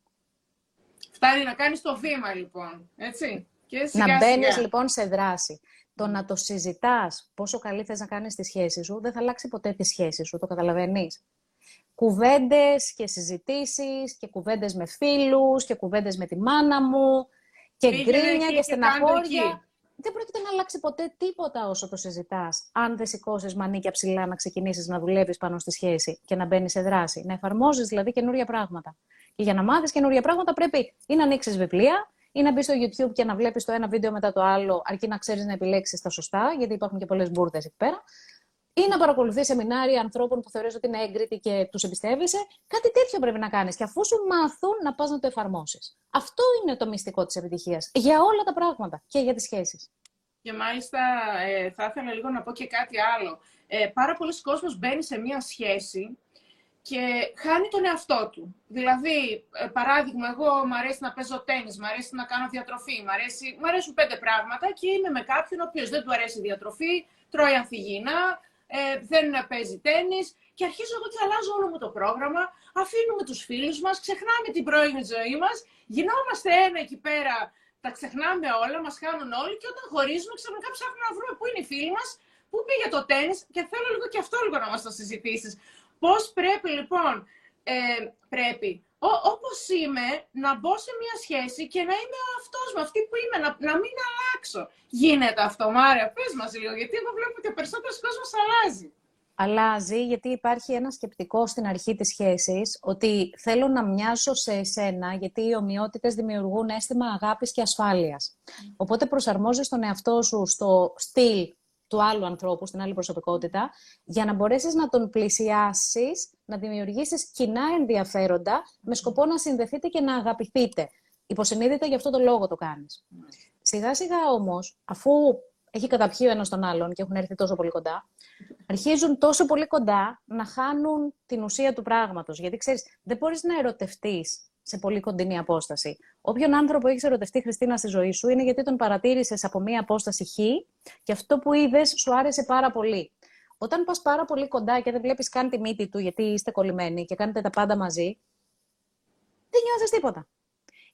Φτάνει να κάνεις το βήμα, λοιπόν. Έτσι να μπαίνεις λοιπόν σε δράση. Το να το συζητάς πόσο καλή θες να κάνεις τη σχέση σου, δεν θα αλλάξει ποτέ τη σχέση σου. Το καταλαβαίνεις. κουβέντες και συζητήσεις και κουβέντες με φίλους και κουβέντες με τη μάνα μου και γκρίνια και στεναχώρια. Δεν πρόκειται να αλλάξει ποτέ τίποτα όσο το συζητάς. Αν δεν σηκώσεις μανίκια ψηλά να ξεκινήσεις να δουλεύεις πάνω στη σχέση και να μπαίνεις σε δράση. Να εφαρμόζεις δηλαδή καινούρια πράγματα. Και για να μάθεις καινούρια πράγματα πρέπει ή να ανοίξεις βιβλία ή να μπεις στο YouTube και να βλέπεις το ένα βίντεο μετά το άλλο, αρκεί να ξέρεις να επιλέξεις τα σωστά, γιατί υπάρχουν και πολλές μπουρδες εκεί πέρα ή να παρακολουθείς σεμινάρια ανθρώπων που θεωρείς ότι είναι έγκριτοι και τους εμπιστεύεσαι. Κάτι τέτοιο πρέπει να κάνεις. Και αφού σου μάθουν, να πας να το εφαρμόσεις. Αυτό είναι το μυστικό της επιτυχίας. Για όλα τα πράγματα και για τις σχέσεις. Και μάλιστα ε, θα ήθελα λίγο να πω και κάτι άλλο. Ε, πάρα πολλοί κόσμος μπαίνει σε μία σχέση και χάνει τον εαυτό του. Δηλαδή, ε, παράδειγμα, εγώ μου αρέσει να παίζω τέννις, μου αρέσει να κάνω διατροφή, μου, αρέσει, μου αρέσουν πέντε πράγματα και είμαι με κάποιον ο οποίος δεν του αρέσει η διατροφή, τρώει ανθυγίνα, ε, δεν παίζει τέννη και αρχίζω εγώ και αλλάζω όλο μου το πρόγραμμα. Αφήνουμε τους φίλους μας, ξεχνάμε την πρώην ζωή μας, γινόμαστε ένα εκεί πέρα, τα ξεχνάμε όλα, μας χάνουν όλοι και όταν χωρίζουμε ξαφνικά ψάχνουμε να βρούμε πού είναι οι φίλοι μας, πού πήγε το τέννη και θέλω λίγο και αυτό λίγο να μας το συζητήσεις. Πώς πρέπει λοιπόν, ε, πρέπει Όπω όπως είμαι, να μπω σε μια σχέση και να είμαι αυτός με αυτή που είμαι, να, να μην αλλάξω. Γίνεται αυτό, Μάρια, πες μας λίγο, γιατί εγώ βλέπω ότι ο περισσότερος κόσμος αλλάζει. Αλλάζει γιατί υπάρχει ένα σκεπτικό στην αρχή της σχέσης ότι θέλω να μοιάζω σε εσένα γιατί οι ομοιότητες δημιουργούν αίσθημα αγάπης και ασφάλειας. Οπότε προσαρμόζεις τον εαυτό σου στο στυλ του άλλου ανθρώπου, στην άλλη προσωπικότητα, για να μπορέσεις να τον πλησιάσεις, να δημιουργήσεις κοινά ενδιαφέροντα, με σκοπό να συνδεθείτε και να αγαπηθείτε. Υποσυνείδητα γι' αυτό το λόγο το κάνεις. Σιγά σιγά όμως, αφού έχει καταπιεί ο ένας τον άλλον και έχουν έρθει τόσο πολύ κοντά, αρχίζουν τόσο πολύ κοντά να χάνουν την ουσία του πράγματος. Γιατί ξέρεις, δεν μπορείς να ερωτευτείς σε πολύ κοντινή απόσταση. Όποιον άνθρωπο έχει ερωτευτεί, Χριστίνα, στη ζωή σου είναι γιατί τον παρατήρησες από μία απόσταση χ και αυτό που είδες σου άρεσε πάρα πολύ. Όταν πας πάρα πολύ κοντά και δεν βλέπεις καν τη μύτη του, γιατί είστε κολλημένοι και κάνετε τα πάντα μαζί, δεν νιώθεις τίποτα.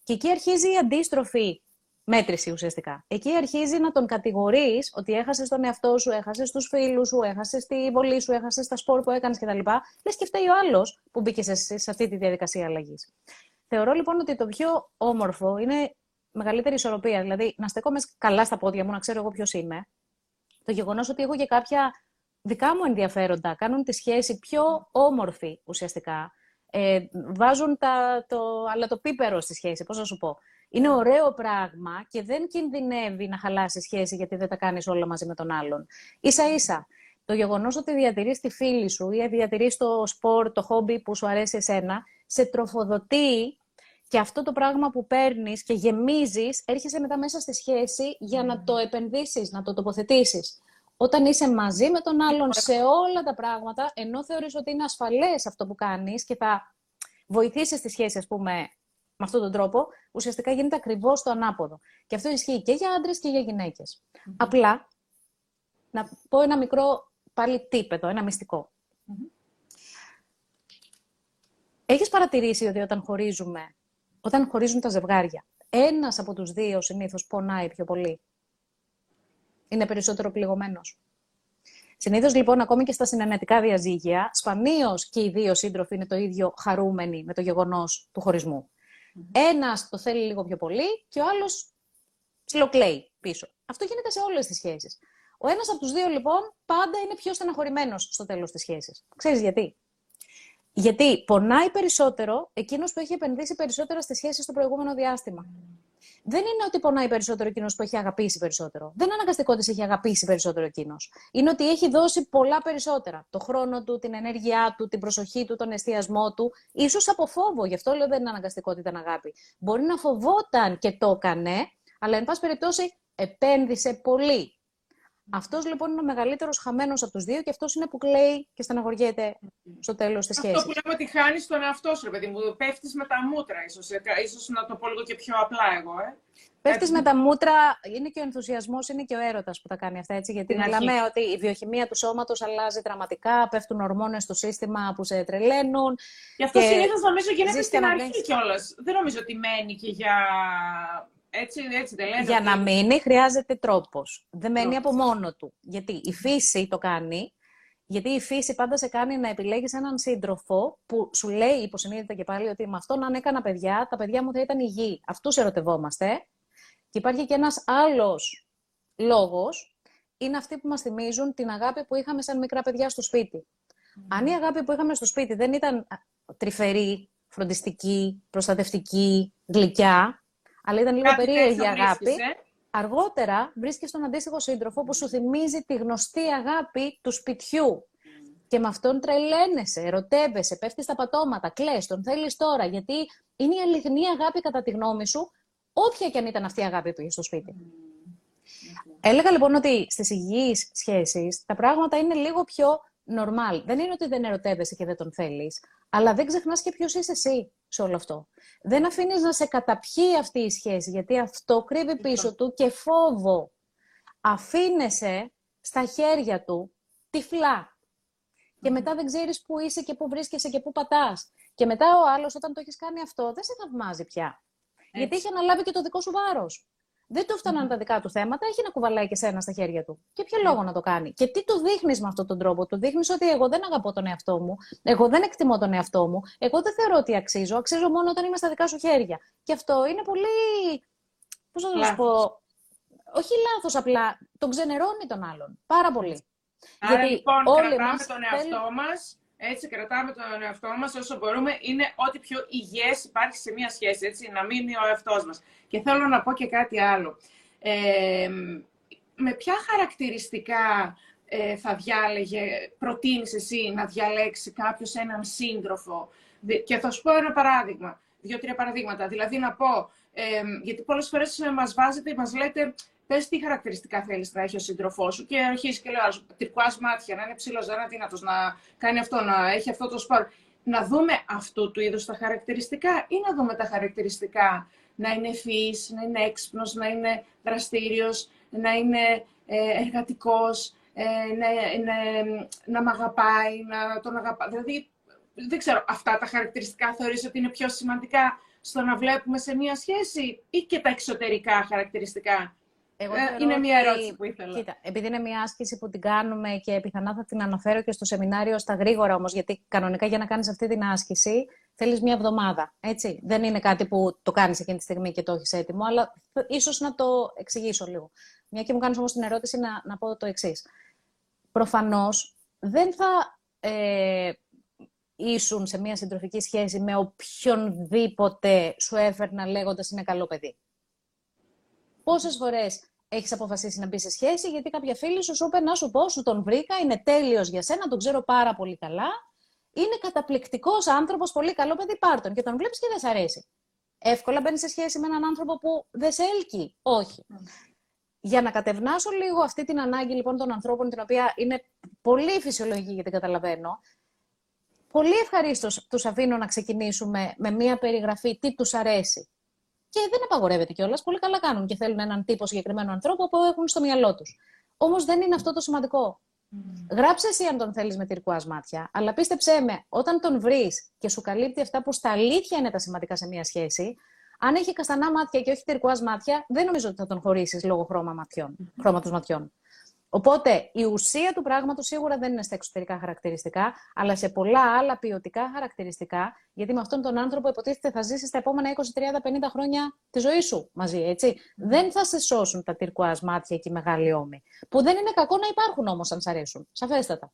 Και εκεί αρχίζει η αντίστροφη μέτρηση ουσιαστικά. Εκεί αρχίζει να τον κατηγορείς ότι έχασες τον εαυτό σου, έχασες τους φίλους σου, έχασες τη βολή σου, έχασες τα σπορ που έκανες κτλ. Λες και φταίει ο άλλος που μπήκες σε, σε αυτή τη διαδικασία αλλαγής. Θεωρώ λοιπόν ότι το πιο όμορφο είναι μεγαλύτερη ισορροπία. Δηλαδή, να στεκόμαι καλά στα πόδια μου, να ξέρω εγώ ποιος είμαι. Το γεγονός ότι έχω και κάποια δικά μου ενδιαφέροντα κάνουν τη σχέση πιο όμορφη ουσιαστικά. Ε, βάζουν τα, το, αλλά το πίπερο στη σχέση, πώς να σου πω. Είναι ωραίο πράγμα και δεν κινδυνεύει να χαλάσει σχέση γιατί δεν τα κάνεις όλα μαζί με τον άλλον. Ίσα ίσα, το γεγονός ότι διατηρείς τη φίλη σου ή διατηρείς το σπορ, το χόμπι που σου αρέσει εσένα, σε τροφοδοτεί και αυτό το πράγμα που παίρνεις και γεμίζεις, έρχεσαι μετά μέσα στη σχέση για να το επενδύσεις, να το τοποθετήσεις. Όταν είσαι μαζί με τον άλλον σε όλα τα πράγματα, ενώ θεωρείς ότι είναι ασφαλές αυτό που κάνεις και θα βοηθήσεις τη σχέση, ας πούμε, με αυτόν τον τρόπο, ουσιαστικά γίνεται ακριβώς το ανάποδο. Και αυτό ισχύει και για άντρες και για γυναικες Απλά, να πω ένα μικρό πάλι τύπετο, ένα μυστικό. Έχεις παρατηρήσει ότι όταν χωρίζουμε όταν χωρίζουν τα ζευγάρια, ένας από τους δύο συνήθως πονάει πιο πολύ. Είναι περισσότερο πληγωμένος. Συνήθως λοιπόν, ακόμη και στα συνενετικά διαζύγια, σπανίως και οι δύο σύντροφοι είναι το ίδιο χαρούμενοι με το γεγονός του χωρισμού. Mm. Ένας το θέλει λίγο πιο πολύ και ο άλλος ψιλοκλαίει πίσω. Αυτό γίνεται σε όλες τις σχέσεις. Ο ένας από τους δύο λοιπόν πάντα είναι πιο στεναχωρημένος στο τέλος της σχέσης. Ξέρεις γιατί; Γιατί πονάει περισσότερο εκείνος που έχει επενδύσει περισσότερα στη σχέση στο προηγούμενο διάστημα. Δεν είναι ότι πονάει περισσότερο εκείνος που έχει αγαπήσει περισσότερο. Δεν είναι αναγκαστικό ότι έχει αγαπήσει περισσότερο εκείνος. Είναι ότι έχει δώσει πολλά περισσότερα. Το χρόνο του, την ενέργειά του, την προσοχή του, τον εστιασμό του. σω από φόβο. Γι' αυτό λέω δεν είναι αναγκαστικό ότι ήταν αγάπη. Μπορεί να φοβόταν και το έκανε, αλλά εν πάση περιπτώσει επένδυσε πολύ. Αυτός λοιπόν είναι ο μεγαλύτερος χαμένος από τους δύο και αυτός είναι που κλαίει και στεναχωριέται στο τέλος της σχέση. Αυτό που λέμε ότι χάνεις τον εαυτό σου, ρε παιδί μου. Πέφτεις με τα μούτρα, ίσως ίσως να το πω λίγο και πιο απλά εγώ. Ε. Πέφτεις με τα μούτρα, είναι και ο ενθουσιασμός, είναι και ο έρωτας που τα κάνει αυτά έτσι. Γιατί μιλάμε ότι η βιοχημία του σώματος αλλάζει δραματικά, πέφτουν ορμόνες στο σύστημα που σε τρελαίνουν. Γι' αυτό συνήθως νομίζω γίνεται στην αρχή κιόλας. Δεν νομίζω ότι μένει και για έτσι, έτσι δεν λένε. Για να μείνει χρειάζεται τρόπος. Δεν μένει από μόνο του. Γιατί η φύση το κάνει Γιατί η φύση πάντα σε κάνει να επιλέγεις έναν σύντροφο που σου λέει υποσυνείδητα και πάλι ότι με αυτόν αν έκανα παιδιά, τα παιδιά μου θα ήταν υγιή. Αυτούς ερωτευόμαστε. Και υπάρχει και ένας άλλος λόγος, είναι αυτοί που μας θυμίζουν την αγάπη που είχαμε σαν μικρά παιδιά στο σπίτι. Αν η αγάπη που είχαμε στο σπίτι δεν ήταν τρυφερή, φροντιστική, προστατευτική, γλυκιά, αλλά ήταν λίγο περίεργη αγάπη, ε; αργότερα βρίσκεις τον αντίστοιχο σύντροφο που σου θυμίζει τη γνωστή αγάπη του σπιτιού. Και με αυτόν τρελαίνεσαι, ερωτεύεσαι, πέφτεις στα πατώματα, κλε, τον θέλεις τώρα. Γιατί είναι η αληθινή αγάπη, κατά τη γνώμη σου, όποια και αν ήταν αυτή η αγάπη που είχες στο σπίτι. Έλεγα λοιπόν ότι στις υγιείς σχέσεις τα πράγματα είναι λίγο πιο normal. Δεν είναι ότι δεν ερωτεύεσαι και δεν τον θέλεις, αλλά δεν ξεχνάς και ποιος είσαι εσύ σε όλο αυτό. Δεν αφήνεις να σε καταπιεί αυτή η σχέση, γιατί αυτό κρύβει πίσω του και φόβο. Αφήνεσαι στα χέρια του τυφλά. Και μετά δεν ξέρεις πού είσαι και πού βρίσκεσαι και πού πατάς. Και μετά ο άλλος, όταν το έχεις κάνει αυτό, δεν σε θαυμάζει πια. Γιατί έχει αναλάβει και το δικό σου βάρος. Δεν του φταναν τα δικά του θέματα, έχει να κουβαλάει και σένα στα χέρια του. Και ποιο λόγο να το κάνει. Και τι του δείχνεις με αυτόν τον τρόπο. Του δείχνεις ότι εγώ δεν αγαπώ τον εαυτό μου, εγώ δεν εκτιμώ τον εαυτό μου, εγώ δεν θεωρώ ότι αξίζω, αξίζω μόνο όταν είμαι στα δικά σου χέρια. Και αυτό είναι πολύ. Πώς να το πω. Όχι λάθος, απλά τον ξενερώνει τον άλλον. Πάρα πολύ. Άρα Γιατί λοιπόν όλοι κρατάμε τον εαυτό μας έτσι, κρατάμε τον εαυτό μας όσο μπορούμε. Είναι ό,τι πιο υγιές υπάρχει σε μια σχέση, έτσι, να μείνει ο εαυτός μας. Και θέλω να πω και κάτι άλλο. Ε, με ποια χαρακτηριστικά ε, θα διάλεγε, προτείνεις εσύ να διαλέξει κάποιος έναν σύντροφο; Και θα σου πω ένα παράδειγμα, δύο-τρία παραδείγματα. Δηλαδή να πω, ε, γιατί πολλές φορές μας βάζετε, μας λέτε, πες τι χαρακτηριστικά θέλεις να έχει ο σύντροφός σου. Και αρχίζει και λέω: Τρικουά μάτια, να είναι ψηλός, να είναι αδύνατος, να κάνει αυτό, να έχει αυτό το σπορ. Να δούμε αυτού του είδους τα χαρακτηριστικά ή να δούμε τα χαρακτηριστικά να είναι ευφυής, να είναι έξυπνος, να είναι δραστήριος, να είναι ε, εργατικός, ε, να, να, να μ' αγαπάει, να τον αγαπάει. Δηλαδή, δεν ξέρω, αυτά τα χαρακτηριστικά θεωρείς ότι είναι πιο σημαντικά στο να βλέπουμε σε μία σχέση ή και τα εξωτερικά χαρακτηριστικά. Εγώ ε, είναι μια ερώτηση που ήθελα. Κοίτα, επειδή είναι μια άσκηση που την κάνουμε και πιθανά θα την αναφέρω και στο σεμινάριο στα γρήγορα όμως, γιατί κανονικά για να κάνεις αυτή την άσκηση θέλεις μια εβδομάδα. Έτσι. Δεν είναι κάτι που το κάνεις εκείνη τη στιγμή και το έχεις έτοιμο, αλλά ίσως να το εξηγήσω λίγο. Μια και μου κάνεις όμως την ερώτηση, να, να πω το εξής. Προφανώς δεν θα ε, ήσουν σε μια συντροφική σχέση με οποιονδήποτε σου έφερνα λέγοντας είναι καλό παιδί. Πόσες φορές έχεις αποφασίσει να μπεις σε σχέση, γιατί κάποια φίλη σου σου είπε να σου πω, σου τον βρήκα, είναι τέλειος για σένα, τον ξέρω πάρα πολύ καλά. Είναι καταπληκτικός άνθρωπος, πολύ καλό παιδί, πάρτον. Και τον βλέπεις και δεν σ' αρέσει. Εύκολα μπαίνει σε σχέση με έναν άνθρωπο που δεν σε έλκει. Όχι. Για να κατευνάσω λίγο αυτή την ανάγκη λοιπόν των ανθρώπων, την οποία είναι πολύ φυσιολογική γιατί καταλαβαίνω, πολύ ευχαρίστως τους αφήνω να ξεκινήσουμε με μία περιγραφή τι τους αρέσει. Και δεν απαγορεύεται κιόλας. Πολύ καλά κάνουν και θέλουν έναν τύπο συγκεκριμένο ανθρώπου που έχουν στο μυαλό τους. Όμως δεν είναι αυτό το σημαντικό. Mm. Γράψε εσύ αν τον θέλεις με τυρκουάς μάτια, αλλά πίστεψέ με, όταν τον βρεις και σου καλύπτει αυτά που στα αλήθεια είναι τα σημαντικά σε μια σχέση, αν έχει καστανά μάτια και όχι τυρκουάς μάτια, δεν νομίζω ότι θα τον χωρίσεις λόγω χρώμα ματιών, mm. χρώματος ματιών. Οπότε η ουσία του πράγματος σίγουρα δεν είναι στα εξωτερικά χαρακτηριστικά, αλλά σε πολλά άλλα ποιοτικά χαρακτηριστικά, γιατί με αυτόν τον άνθρωπο υποτίθεται θα ζήσεις τα επόμενα 20, 30, 50 χρόνια τη ζωή σου μαζί, έτσι. Δεν θα σε σώσουν τα τυρκουάζ μάτια και οι μεγάλοι ώμοι. Που δεν είναι κακό να υπάρχουν όμως, αν σ' αρέσουν. Σαφέστατα.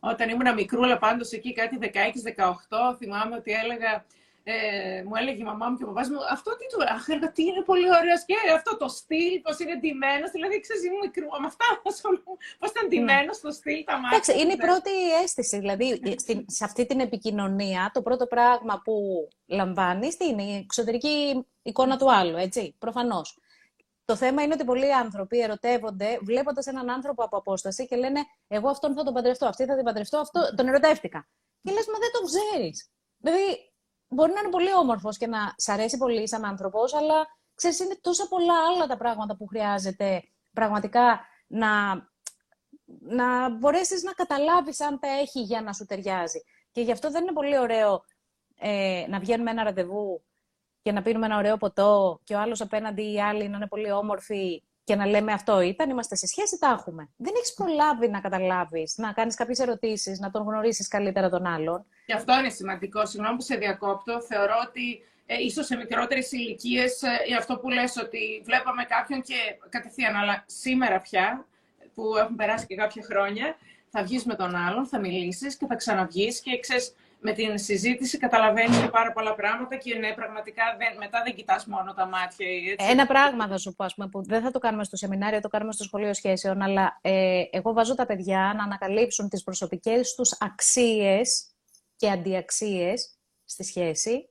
Όταν ήμουν μικρούλα πάντως εκεί κάτι 16-18, θυμάμαι ότι έλεγα ε, μου έλεγε η μαμά μου και ο παπάς μου, αυτό τι του άχεργα, τι είναι πολύ ωραίος και αυτό το στυλ, πώς είναι ντυμένος. Δηλαδή, ξέρεις, ήμουν μικρού, με αυτά (laughs) πώς ήταν ντυμένος στο στυλ, τα μάτια. Εντάξει, είναι η πρώτη αίσθηση. Δηλαδή, σε αυτή την επικοινωνία, το πρώτο πράγμα που λαμβάνεις, τι είναι η εξωτερική εικόνα του άλλου, έτσι, προφανώς. Το θέμα είναι ότι πολλοί άνθρωποι ερωτεύονται βλέποντας έναν άνθρωπο από απόσταση και λένε Εγώ αυτόν θα τον παντρευτώ, αυτή θα την παντρευτώ, αυτό τον ερωτεύτηκα. Και λες, μα δεν το ξέρεις. Δηλαδή, μπορεί να είναι πολύ όμορφος και να σ' αρέσει πολύ σαν άνθρωπος, αλλά ξέρεις, είναι τόσα πολλά άλλα τα πράγματα που χρειάζεται πραγματικά να, να μπορέσεις να καταλάβεις αν τα έχει για να σου ταιριάζει. Και γι' αυτό δεν είναι πολύ ωραίο ε, να βγαίνουμε ένα ραντεβού και να πίνουμε ένα ωραίο ποτό και ο άλλος απέναντι ή οι άλλοι να είναι πολύ όμορφοι και να λέμε αυτό ήταν, είμαστε σε σχέση, τα έχουμε. Δεν έχεις προλάβει να καταλάβεις, να κάνεις κάποιες ερωτήσεις, να τον γνωρίσεις καλύτερα τον άλλον. Και αυτό είναι σημαντικό. Συγγνώμη που σε διακόπτω. Θεωρώ ότι ε, ίσως σε μικρότερες ηλικίες, ε, αυτό που λες ότι βλέπαμε κάποιον και κατευθείαν, αλλά σήμερα πια, που έχουν περάσει και κάποια χρόνια, θα βγεις με τον άλλον, θα μιλήσεις και θα ξαναβγείς και ξέρεις, με την συζήτηση καταλαβαίνεις και πάρα πολλά πράγματα και ναι, πραγματικά δεν, μετά δεν κοιτάς μόνο τα μάτια. Έτσι. Ένα πράγμα θα σου πω, πούμε, που δεν θα το κάνουμε στο σεμινάριο, το κάνουμε στο σχολείο σχέσεων, αλλά ε, εγώ βάζω τα παιδιά να ανακαλύψουν τις προσωπικές τους αξίες και αντιαξίες στη σχέση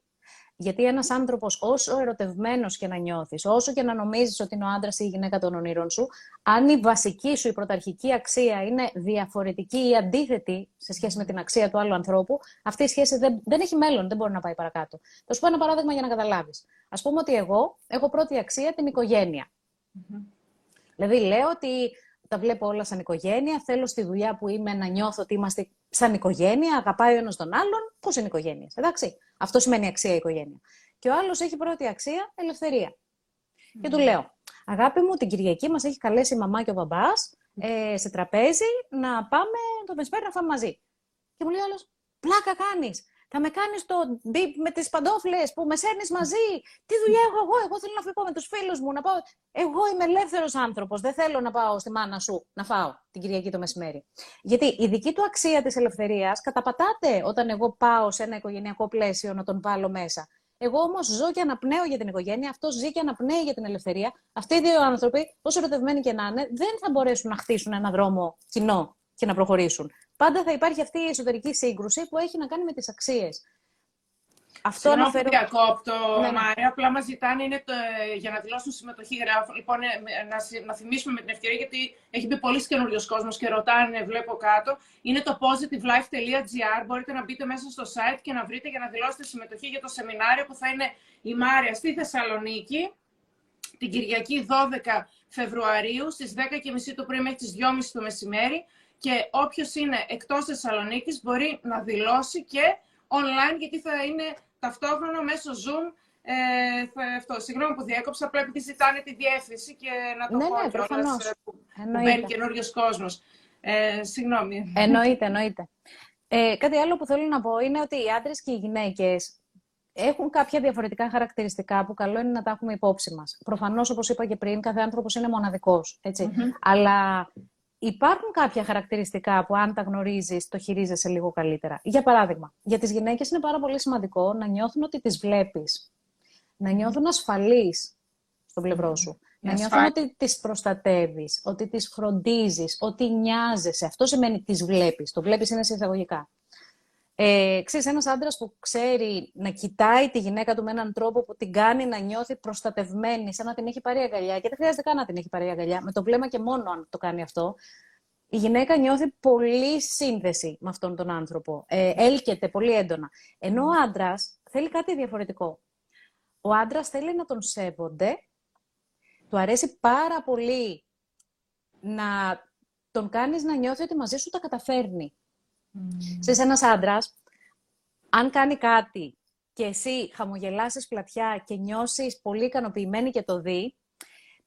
γιατί ένας άνθρωπος, όσο ερωτευμένος και να νιώθεις, όσο και να νομίζεις ότι είναι ο άντρας ή η γυναίκα των ονείρων σου, αν η βασική σου, η πρωταρχική αξία είναι διαφορετική ή αντίθετη σε σχέση με την αξία του άλλου ανθρώπου, αυτή η σχέση δεν, δεν έχει μέλλον, δεν μπορεί να πάει παρακάτω. Θα σου πω ένα παράδειγμα για να καταλάβεις. Α πούμε ότι εγώ έχω πρώτη αξία την οικογένεια. Mm-hmm. Δηλαδή, λέω ότι τα βλέπω όλα σαν οικογένεια. Θέλω στη δουλειά που είμαι να νιώθω ότι είμαστε σαν οικογένεια, αγαπάει ο ένας τον άλλον. Πώς είναι οικογένειες, εντάξει. Αυτό σημαίνει αξία η οικογένεια. Και ο άλλος έχει πρώτη αξία ελευθερία. Και του λέω, Αγάπη μου, την Κυριακή μας έχει καλέσει η μαμά και ο μπαμπάς ε, σε τραπέζι να πάμε το μεσημέρι να φάμε μαζί. Και μου λέει άλλος, Πλάκα κάνεις. Θα με κάνεις το deep με τις παντόφλες που με σέρνεις μαζί. Τι δουλειά έχω εγώ; Εγώ θέλω να φύγω με τους φίλους μου. Να πάω... Εγώ είμαι ελεύθερος άνθρωπος. Δεν θέλω να πάω στη μάνα σου να φάω την Κυριακή το μεσημέρι. Γιατί η δική του αξία της ελευθερίας καταπατάται όταν εγώ πάω σε ένα οικογενειακό πλαίσιο να τον βάλω μέσα. Εγώ όμως ζω και αναπνέω για την οικογένεια, αυτό ζει και αναπνέει για την ελευθερία. Αυτοί οι δύο άνθρωποι, όσο ερωτευμένοι και να είναι, δεν θα μπορέσουν να χτίσουν ένα δρόμο κοινό και να προχωρήσουν πάντα θα υπάρχει αυτή η εσωτερική σύγκρουση που έχει να κάνει με τις αξίες. Αυτό Συγγνώμη αναφέρω... που διακόπτω, ναι, ναι. Μάρια. Απλά μας ζητάνε είναι το, για να δηλώσουν συμμετοχή. Γράφω. Λοιπόν, ε, να, να θυμίσουμε με την ευκαιρία, γιατί έχει μπει πολύς καινούριος κόσμος και ρωτάνε, βλέπω κάτω. Είναι το positivelife.gr. Μπορείτε να μπείτε μέσα στο site και να βρείτε για να δηλώσετε συμμετοχή για το σεμινάριο που θα είναι η Μάρια στη Θεσσαλονίκη την Κυριακή 12 Φεβρουαρίου στις 10.30 το πρωί μέχρι τις 2.30 το μεσημέρι και όποιος είναι εκτός Θεσσαλονίκης μπορεί να δηλώσει και online, γιατί θα είναι ταυτόχρονα μέσω Zoom ε, θα, αυτό, συγγνώμη που διέκοψα, πρέπει να ζητάνε τη διεύθυνση και να το ναι, πω ναι, κιόλας, ε, που, μπαίνει καινούριος κόσμος. Ε, συγγνώμη. Εννοείται, εννοείται. Ε, κάτι άλλο που θέλω να πω είναι ότι οι άντρες και οι γυναίκες έχουν κάποια διαφορετικά χαρακτηριστικά που καλό είναι να τα έχουμε υπόψη μας. Προφανώς, όπως είπα και πριν, κάθε άνθρωπος είναι μοναδικός, Αλλά υπάρχουν κάποια χαρακτηριστικά που αν τα γνωρίζεις, το χειρίζεσαι λίγο καλύτερα. Για παράδειγμα, για τις γυναίκες είναι πάρα πολύ σημαντικό να νιώθουν ότι τις βλέπεις. Να νιώθουν ασφαλείς στο πλευρό σου. Να νιώθουν ότι τις προστατεύεις, ότι τις φροντίζεις, ότι νοιάζεσαι. Αυτό σημαίνει τις βλέπεις. Το βλέπεις είναι σε εισαγωγικά. Ε, ξέρεις, ένας άντρας που ξέρει να κοιτάει τη γυναίκα του με έναν τρόπο που την κάνει να νιώθει προστατευμένη, σαν να την έχει πάρει αγκαλιά και δεν χρειάζεται καν να την έχει πάρει αγκαλιά, με το βλέμμα και μόνο αν το κάνει αυτό, η γυναίκα νιώθει πολύ σύνδεση με αυτόν τον άνθρωπο. Ε, έλκεται πολύ έντονα. Ενώ ο άντρας θέλει κάτι διαφορετικό. Ο άντρας θέλει να τον σέβονται, του αρέσει πάρα πολύ να τον κάνεις να νιώθει ότι μαζί σου τα καταφέρνει. Mm. Σε ένας άντρας, αν κάνει κάτι και εσύ χαμογελάσεις πλατιά και νιώσεις πολύ ικανοποιημένη και το δει,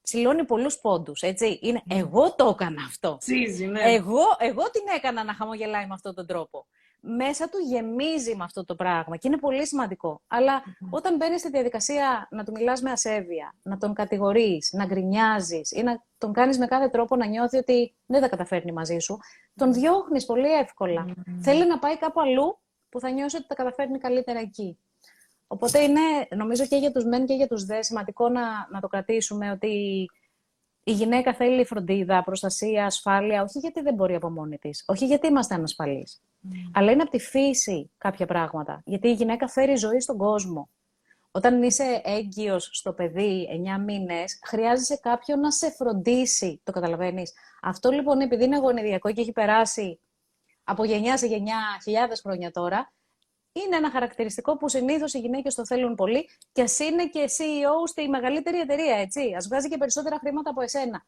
ψηλώνει πολλούς πόντους, έτσι. Είναι, εγώ το έκανα αυτό. Τσίζει, ναι. εγώ, εγώ την έκανα να χαμογελάει με αυτόν τον τρόπο. Μέσα του γεμίζει με αυτό το πράγμα και είναι πολύ σημαντικό. όταν μπαίνεις στη διαδικασία να του μιλάς με ασέβεια, να τον κατηγορείς, να γκρινιάζεις ή να τον κάνεις με κάθε τρόπο να νιώθει ότι δεν τα καταφέρνει μαζί σου, τον διώχνεις πολύ εύκολα. Θέλει να πάει κάπου αλλού που θα νιώσει ότι τα καταφέρνει καλύτερα εκεί. Οπότε είναι, νομίζω και για τους μεν και για τους δε, σημαντικό να, να το κρατήσουμε ότι η γυναίκα θέλει φροντίδα, προστασία, ασφάλεια, όχι γιατί δεν μπορεί από μόνη της, όχι γιατί είμαστε ανασφαλείς. Mm. Αλλά είναι από τη φύση κάποια πράγματα. Γιατί η γυναίκα φέρει ζωή στον κόσμο. Όταν είσαι έγκυος στο παιδί 9 μήνες, χρειάζεσαι κάποιον να σε φροντίσει. Το καταλαβαίνεις. Αυτό λοιπόν, επειδή είναι γονιδιακό και έχει περάσει από γενιά σε γενιά χιλιάδες χρόνια τώρα, είναι ένα χαρακτηριστικό που συνήθως οι γυναίκες το θέλουν πολύ και ας είναι και CEO στη μεγαλύτερη εταιρεία, έτσι. Α βγάζει και περισσότερα χρήματα από εσένα.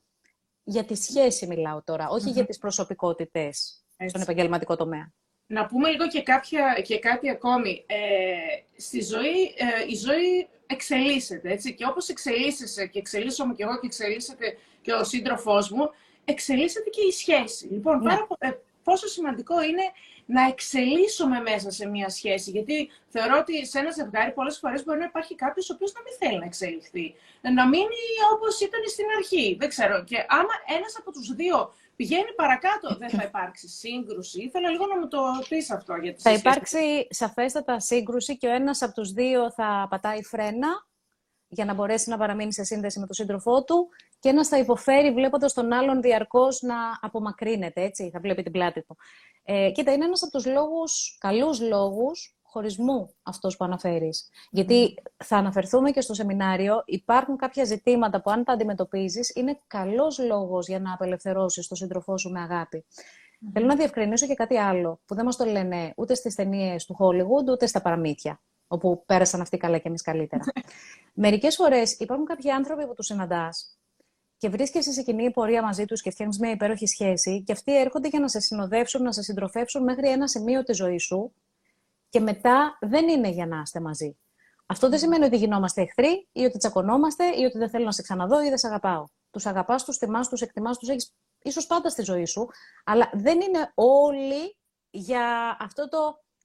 Για τη σχέση μιλάω τώρα, για τις προσωπικότητες στον επαγγελματικό τομέα. Να πούμε λίγο και, κάποια, και κάτι ακόμη. Ε, στη ζωή, ε, η ζωή εξελίσσεται, έτσι. Και όπως εξελίσσεσαι και εξελίσσομαι και εγώ και εξελίσσεται και ο σύντροφός μου, εξελίσσεται και η σχέση. Λοιπόν, ναι. πάρα, πόσο σημαντικό είναι να εξελίσσουμε μέσα σε μια σχέση. Γιατί θεωρώ ότι σε ένα ζευγάρι πολλές φορές μπορεί να υπάρχει κάποιος ο οποίος να μην θέλει να εξελιχθεί. Να μείνει όπως ήταν στην αρχή. Δεν ξέρω. Και άμα ένας από τους δύο πηγαίνει παρακάτω, δεν θα υπάρξει σύγκρουση. Ήθελα λίγο να μου το πεις αυτό. Γιατί θα υπάρξει σαφέστατα σύγκρουση και ο ένας από τους δύο θα πατάει φρένα για να μπορέσει να παραμείνει σε σύνδεση με τον σύντροφό του και ένας θα υποφέρει βλέποντας τον άλλον διαρκώς να απομακρύνεται, έτσι, θα βλέπει την πλάτη του. Ε, κοίτα, είναι ένας από τους λόγους, καλούς λόγους χωρισμού αυτός που αναφέρεις. Γιατί θα αναφερθούμε και στο σεμινάριο, υπάρχουν κάποια ζητήματα που αν τα αντιμετωπίζεις, είναι καλός λόγος για να απελευθερώσεις τον σύντροφό σου με αγάπη. Θέλω να διευκρινίσω και κάτι άλλο, που δεν μας το λένε ούτε στις ταινίες του Hollywood, ούτε στα παραμύθια όπου πέρασαν αυτοί καλά και εμείς καλύτερα. Μερικές φορές υπάρχουν κάποιοι άνθρωποι που τους συναντάς και βρίσκεσαι σε κοινή πορεία μαζί τους και φτιάχνεις μια υπέροχη σχέση, και αυτοί έρχονται για να σε συνοδεύσουν, να σε συντροφεύσουν μέχρι ένα σημείο της ζωής σου, και μετά δεν είναι για να είστε μαζί. Αυτό δεν σημαίνει ότι γινόμαστε εχθροί ή ότι τσακωνόμαστε ή ότι δεν θέλω να σε ξαναδώ ή δεν σε αγαπάω. Τους αγαπάς, τους τιμάς, τους εκτιμάς, τους έχεις ίσως πάντα στη ζωή σου, αλλά δεν είναι όλοι για αυτό το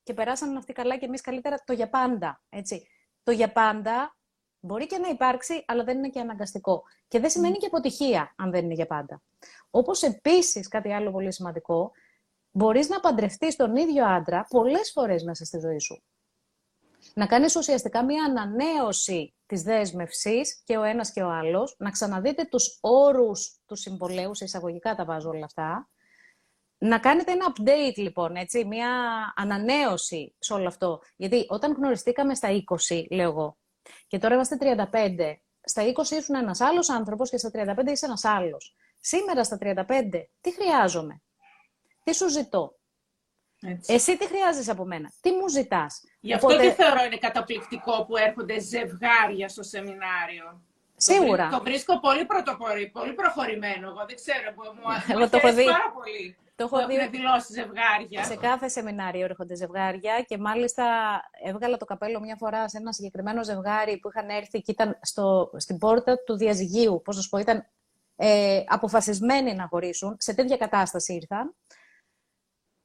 και περάσαν αυτοί καλά και εμείς καλύτερα το για πάντα. Έτσι. Το για πάντα μπορεί και να υπάρξει, αλλά δεν είναι και αναγκαστικό. Και δεν σημαίνει και αποτυχία, αν δεν είναι για πάντα. Όπως επίσης, κάτι άλλο πολύ σημαντικό, μπορείς να παντρευτείς τον ίδιο άντρα πολλές φορές μέσα στη ζωή σου. Να κάνεις ουσιαστικά μία ανανέωση της δέσμευσης και ο ένας και ο άλλος, να ξαναδείτε τους όρους του συμπολέου, σε εισαγωγικά τα βάζω όλα αυτά, να κάνετε ένα update λοιπόν, έτσι, μια ανανέωση σε όλο αυτό. Γιατί όταν γνωριστήκαμε στα 20, λέω εγώ, και τώρα είμαστε 35, στα 20 ήσουν ένας άλλος άνθρωπος και στα 35 είσαι ένας άλλος. Σήμερα στα 35, τι χρειάζομαι, τι σου ζητώ, έτσι. Εσύ τι χρειάζεσαι από μένα, τι μου ζητάς; Γι' αυτό Οπότε... και θεωρώ είναι καταπληκτικό που έρχονται ζευγάρια στο σεμινάριο. Σίγουρα. Το, βρίσκω πολύ πρωτοπορή, πολύ προχωρημένο. Εγώ δεν ξέρω, μου, μου το πάρα πολύ. Το έχω δει δηλώσει ζευγάρια. Σε κάθε σεμινάριο έρχονται ζευγάρια και μάλιστα έβγαλα το καπέλο μια φορά σε ένα συγκεκριμένο ζευγάρι που είχαν έρθει και ήταν στο, στην πόρτα του διαζυγίου. Πώς να σου πω, ήταν ε, αποφασισμένοι να χωρίσουν. Σε τέτοια κατάσταση ήρθαν.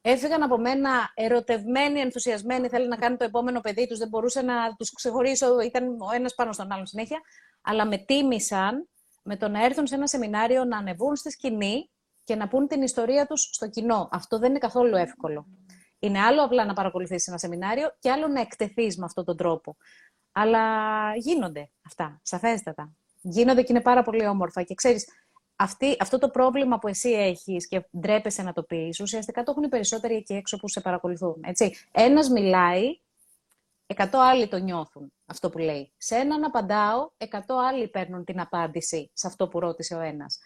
Έφυγαν από μένα ερωτευμένοι, ενθουσιασμένοι, θέλουν να κάνουν το επόμενο παιδί τους. Δεν μπορούσα να τους ξεχωρίσω, ήταν ο ένας πάνω στον άλλον συνέχεια. Αλλά με τίμησαν με το να έρθουν σε ένα σεμινάριο, να ανεβούν στη σκηνή και να πούν την ιστορία τους στο κοινό. Αυτό δεν είναι καθόλου εύκολο. Είναι άλλο απλά να παρακολουθήσει ένα σεμινάριο και άλλο να εκτεθείς με αυτόν τον τρόπο. Αλλά γίνονται αυτά, σαφέστατα. Γίνονται και είναι πάρα πολύ όμορφα. Και ξέρεις, αυτή, αυτό το πρόβλημα που εσύ έχεις και ντρέπεσαι να το πεις, ουσιαστικά το έχουν οι περισσότεροι εκεί έξω που σε παρακολουθούν. Έτσι. Ένας μιλάει, εκατό άλλοι το νιώθουν αυτό που λέει. Σε έναν απαντάω, εκατό άλλοι παίρνουν την απάντηση σε αυτό που ρώτησε ο ένας.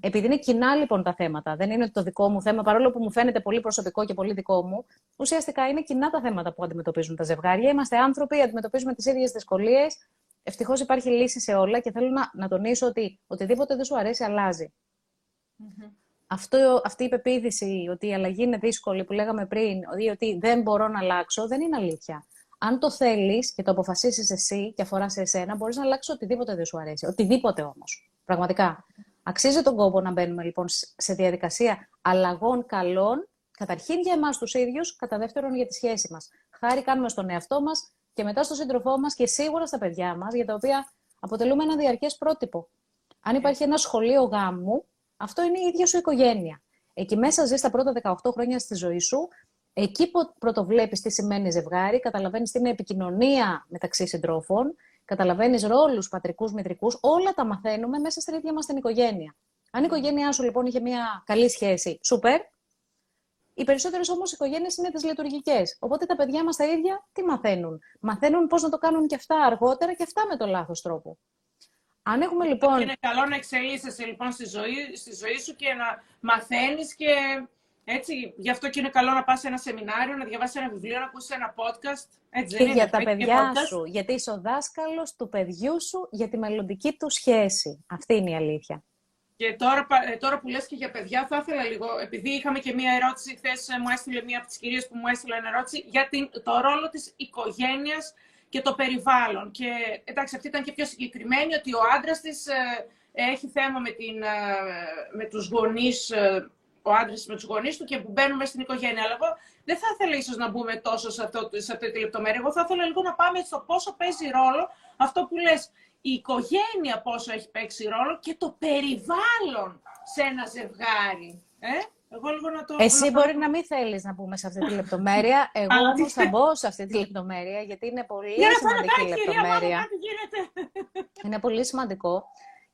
Επειδή είναι κοινά λοιπόν τα θέματα, δεν είναι το δικό μου θέμα, παρόλο που μου φαίνεται πολύ προσωπικό και πολύ δικό μου, ουσιαστικά είναι κοινά τα θέματα που αντιμετωπίζουν τα ζευγάρια. Είμαστε άνθρωποι, αντιμετωπίζουμε τις ίδιες δυσκολίες. Ευτυχώς υπάρχει λύση σε όλα και θέλω να, να τονίσω ότι οτιδήποτε δεν σου αρέσει, Αυτό, αυτή η πεποίθηση ότι η αλλαγή είναι δύσκολη που λέγαμε πριν, ή ότι δεν μπορώ να αλλάξω, δεν είναι αλήθεια. Αν το θέλεις και το αποφασίσεις εσύ και αφορά σε εσένα, μπορείς να αλλάξεις οτιδήποτε δεν σου αρέσει. Οτιδήποτε όμως. Πραγματικά. Αξίζει τον κόπο να μπαίνουμε λοιπόν σε διαδικασία αλλαγών καλών, καταρχήν για εμάς τους ίδιους, κατά δεύτερον για τη σχέση μας. Χάρη κάνουμε στον εαυτό μας και μετά στον σύντροφό μας και σίγουρα στα παιδιά μας, για τα οποία αποτελούμε ένα διαρκές πρότυπο. Αν υπάρχει ένα σχολείο γάμου, αυτό είναι η ίδια σου οικογένεια. Εκεί μέσα ζεις τα πρώτα 18 χρόνια στη ζωή σου. Εκεί πρωτοβλέπεις τι σημαίνει ζευγάρι, καταλαβαίνεις τι είναι επικοινωνία μεταξύ συντρόφων Καταλαβαίνεις ρόλους πατρικούς, μητρικούς, όλα τα μαθαίνουμε μέσα στην ίδια μας την οικογένεια. Αν η οικογένειά σου λοιπόν είχε μια καλή σχέση, σούπερ. Οι περισσότερες όμως οικογένειες είναι τι λειτουργικέ. Οπότε τα παιδιά μας τα ίδια τι μαθαίνουν; Μαθαίνουν πώς να το κάνουν και αυτά αργότερα και αυτά με το λάθος τρόπο. Αν έχουμε λοιπόν. Είναι καλό να εξελίσσεσαι λοιπόν στη ζωή, στη ζωή σου και να μαθαίνεις και έτσι, γι' αυτό και είναι καλό να πας σε ένα σεμινάριο, να διαβάσεις ένα βιβλίο, να ακούσεις ένα podcast. Έτσι, και για τα παιδιά σου, γιατί είσαι ο δάσκαλος του παιδιού σου για τη μελλοντική του σχέση. Αυτή είναι η αλήθεια. Και τώρα, ε, τώρα που λες και για παιδιά, θα ήθελα λίγο, επειδή είχαμε και μία ερώτηση, χθες μου έστειλε μία από τις κυρίες που μου έστειλε μια ερώτηση, για την, το ρόλο της οικογένειας και το περιβάλλον. Και εντάξει, αυτή ήταν και πιο συγκεκριμένη, ότι ο άντρας της ε, έχει θέμα με, την, με τους γονείς, ο άντρας με τους γονείς του και που μπαίνουμε στην οικογένεια. Αλλά εγώ δεν θα ήθελα ίσως να μπούμε τόσο σε, αυτό, σε αυτή τη λεπτομέρεια. Εγώ θα ήθελα λίγο να πάμε στο πόσο παίζει ρόλο αυτό που λες, η οικογένεια πόσο έχει παίξει ρόλο και το περιβάλλον σε ένα ζευγάρι. Ε; Εγώ λίγο να το, Εσύ μπορεί να μην θέλεις να πούμε σε αυτή τη λεπτομέρεια. (laughs) Εγώ όμως θα μπω σε αυτή τη λεπτομέρεια, γιατί είναι πολύ σημαντική η λεπτομέρεια. Είναι πολύ σημαντικό.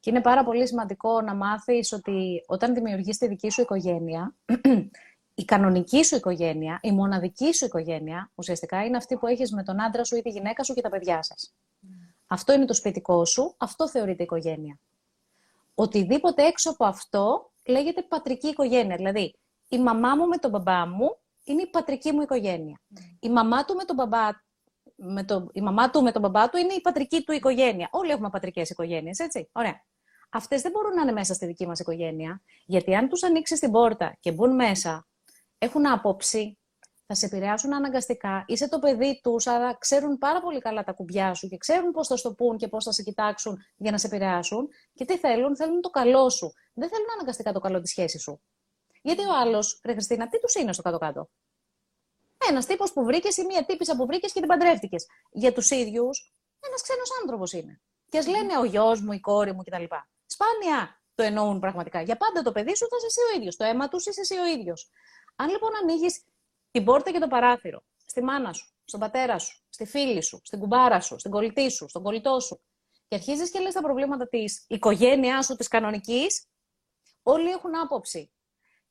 Και είναι πάρα πολύ σημαντικό να μάθεις ότι όταν δημιουργείς τη δική σου οικογένεια, (clears throat) η κανονική σου οικογένεια, η μοναδική σου οικογένεια, ουσιαστικά είναι αυτή που έχεις με τον άντρα σου ή τη γυναίκα σου και τα παιδιά σας. Αυτό είναι το σπιτικό σου, αυτό θεωρείται οικογένεια. Οτιδήποτε έξω από αυτό λέγεται πατρική οικογένεια. Δηλαδή, η μαμά μου με τον μπαμπά μου είναι η πατρική μου οικογένεια. Η μαμά του με τον μπαμπά με το, η μαμά του με τον μπαμπά του είναι η πατρική του οικογένεια. Όλοι έχουμε πατρικές οικογένειες, έτσι. Ωραία. Αυτές δεν μπορούν να είναι μέσα στη δική μας οικογένεια, γιατί αν τους ανοίξεις την πόρτα και μπουν μέσα, έχουν άποψη, θα σε επηρεάσουν αναγκαστικά. Είσαι το παιδί τους, άρα ξέρουν πάρα πολύ καλά τα κουμπιά σου και ξέρουν πώς θα στο πούν και πώς θα σε κοιτάξουν για να σε επηρεάσουν. Και τι θέλουν, θέλουν το καλό σου. Δεν θέλουν αναγκαστικά το καλό της σχέσης σου. Γιατί ο άλλος, Ρε Χριστίνα, τι τους είναι στο κάτω-κάτω; Ένας τύπος που βρήκες ή μία τύπησα που βρήκες και την παντρεύτηκες. Για τους ίδιους, ένας ξένος άνθρωπος είναι. Και ας λένε ο γιος μου, η κόρη μου κτλ. Σπάνια το εννοούν πραγματικά. Για πάντα το παιδί σου θα είσαι εσύ ο ίδιος. Το αίμα του είσαι εσύ ο ίδιος. Αν λοιπόν ανοίγεις την πόρτα και το παράθυρο στη μάνα σου, στον πατέρα σου, στη φίλη σου, στην κουμπάρα σου, στην κολλητή σου, στον κολλητό σου και αρχίζεις και λες τα προβλήματα της οικογένειάς σου, της κανονικής, όλοι έχουν άποψη.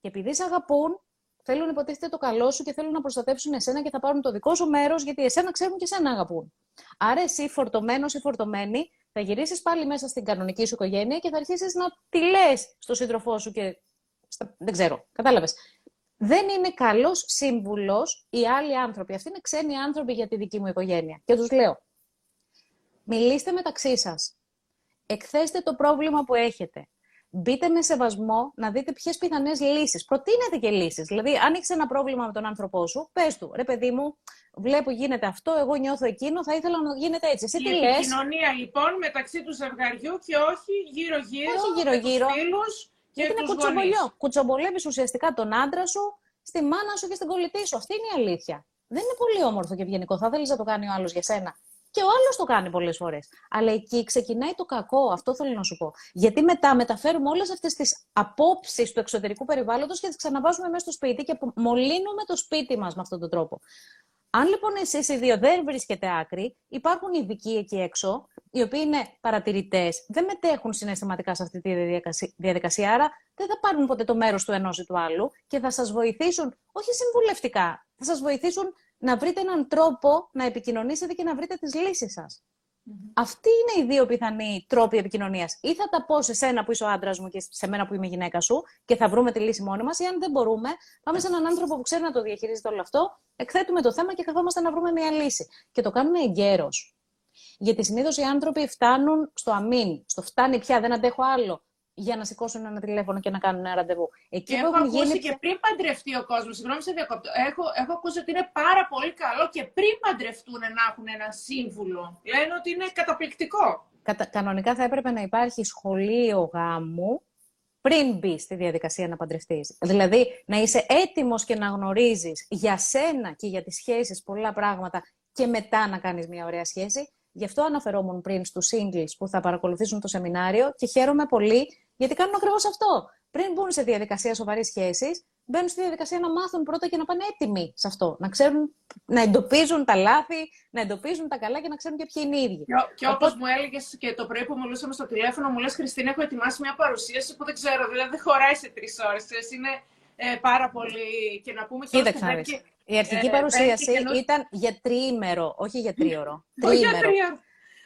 Και επειδή σε αγαπούν, θέλουν υποτίθεται το καλό σου και θέλουν να προστατεύσουν εσένα και θα πάρουν το δικό σου μέρος, γιατί εσένα ξέρουν και εσένα αγαπούν. Άρα, εσύ φορτωμένος ή φορτωμένη, θα γυρίσεις πάλι μέσα στην κανονική σου οικογένεια και θα αρχίσεις να τη λες στο σύντροφό σου και. Δεν ξέρω, κατάλαβες δεν είναι καλός σύμβουλος οι άλλοι άνθρωποι. Αυτοί είναι ξένοι άνθρωποι για τη δική μου οικογένεια. Και τους λέω, μιλήστε μεταξύ σας. Εκθέστε το πρόβλημα που έχετε. Μπείτε με σεβασμό να δείτε ποιες πιθανές λύσεις. Προτείνετε και λύσεις. Δηλαδή, αν έχεις ένα πρόβλημα με τον άνθρωπό σου, πες του, ρε παιδί μου, βλέπω γίνεται αυτό, εγώ νιώθω εκείνο, θα ήθελα να γίνεται έτσι. Εσύ η τι λες; επικοινωνία λοιπόν μεταξύ του ζευγαριού και όχι γύρω-γύρω. Όχι γύρω-γύρω. Γιατί είναι κουτσομπολιό. Κουτσομπολεύεις ουσιαστικά τον άντρα σου, στη μάνα σου και στην κολλητή σου. Αυτή είναι η αλήθεια. Δεν είναι πολύ όμορφο και ευγενικό. Θα θέλεις να το κάνει ο άλλος για σένα. Και ο άλλος το κάνει πολλές φορές. Αλλά εκεί ξεκινάει το κακό. Αυτό θέλω να σου πω. Γιατί μετά μεταφέρουμε όλες αυτές τις απόψεις του εξωτερικού περιβάλλοντος και τις ξαναβάζουμε μέσα στο σπίτι και μολύνουμε το σπίτι μας με αυτόν τον τρόπο. Αν λοιπόν εσείς οι δύο δεν βρίσκετε άκρη, υπάρχουν ειδικοί εκεί έξω οι οποίοι είναι παρατηρητές, δεν μετέχουν συναισθηματικά σε αυτή τη διαδικασία, άρα δεν θα πάρουν ποτέ το μέρος του ενός ή του άλλου και θα σας βοηθήσουν, όχι συμβουλευτικά, θα σας βοηθήσουν να βρείτε έναν τρόπο να επικοινωνήσετε και να βρείτε τις λύσεις σας. Mm-hmm. Αυτοί είναι οι δύο πιθανοί τρόποι επικοινωνίας. Ή θα τα πω σε σένα που είσαι ο άντρας μου και σε μένα που είμαι η γυναίκα σου και θα βρούμε τη λύση μόνοι μας, ή αν δεν μπορούμε, πάμε σε έναν άνθρωπο που ξέρει να το διαχειρίζεται όλο αυτό, εκθέτουμε το θέμα και καθόμαστε να βρούμε μια λύση. Και το κάνουμε εγκαίρως. Γιατί συνήθως οι άνθρωποι φτάνουν στο αμήν, στο φτάνει πια, δεν αντέχω άλλο, για να σηκώσουν ένα τηλέφωνο και να κάνουν ένα ραντεβού. Εκεί έχω ακούσει γίνει... και πριν παντρευτεί ο κόσμος, συγγνώμη σε διακόπτω, έχω, έχω ακούσει ότι είναι πάρα πολύ καλό και πριν παντρευτούν να έχουν ένα σύμβουλο. Λένε ότι είναι καταπληκτικό. Κατα... Κανονικά θα έπρεπε να υπάρχει σχολείο γάμου πριν μπει στη διαδικασία να παντρευτείς. Δηλαδή, να είσαι έτοιμος και να γνωρίζεις για σένα και για τις σχέσεις πολλά πράγματα και μετά να κάνεις μια ωραία σχέση. Γι' αυτό αναφερόμουν πριν στους singles που θα παρακολουθήσουν το σεμινάριο και χαίρομαι πολύ γιατί κάνουν ακριβώς αυτό. Πριν μπουν σε διαδικασία σοβαρής σχέσης, μπαίνουν στη διαδικασία να μάθουν πρώτα και να πάνε έτοιμοι σε αυτό. Να ξέρουν, να εντοπίζουν τα λάθη, να εντοπίζουν τα καλά και να ξέρουν και ποιοι είναι οι ίδιοι. Και, και όπως μου έλεγες και το πρωί που μιλούσαμε στο τηλέφωνο, μου λες Χριστίνα, έχω ετοιμάσει μια παρουσίαση που δεν ξέρω, δηλαδή δεν χωράει σε τρεις ώρες. Είναι ε, πάρα πολύ. Και να πούμε και Κοίταξε, η αρχική ε, παρουσίαση ήταν για τριήμερο, όχι για τρίωρο. τριήμερο.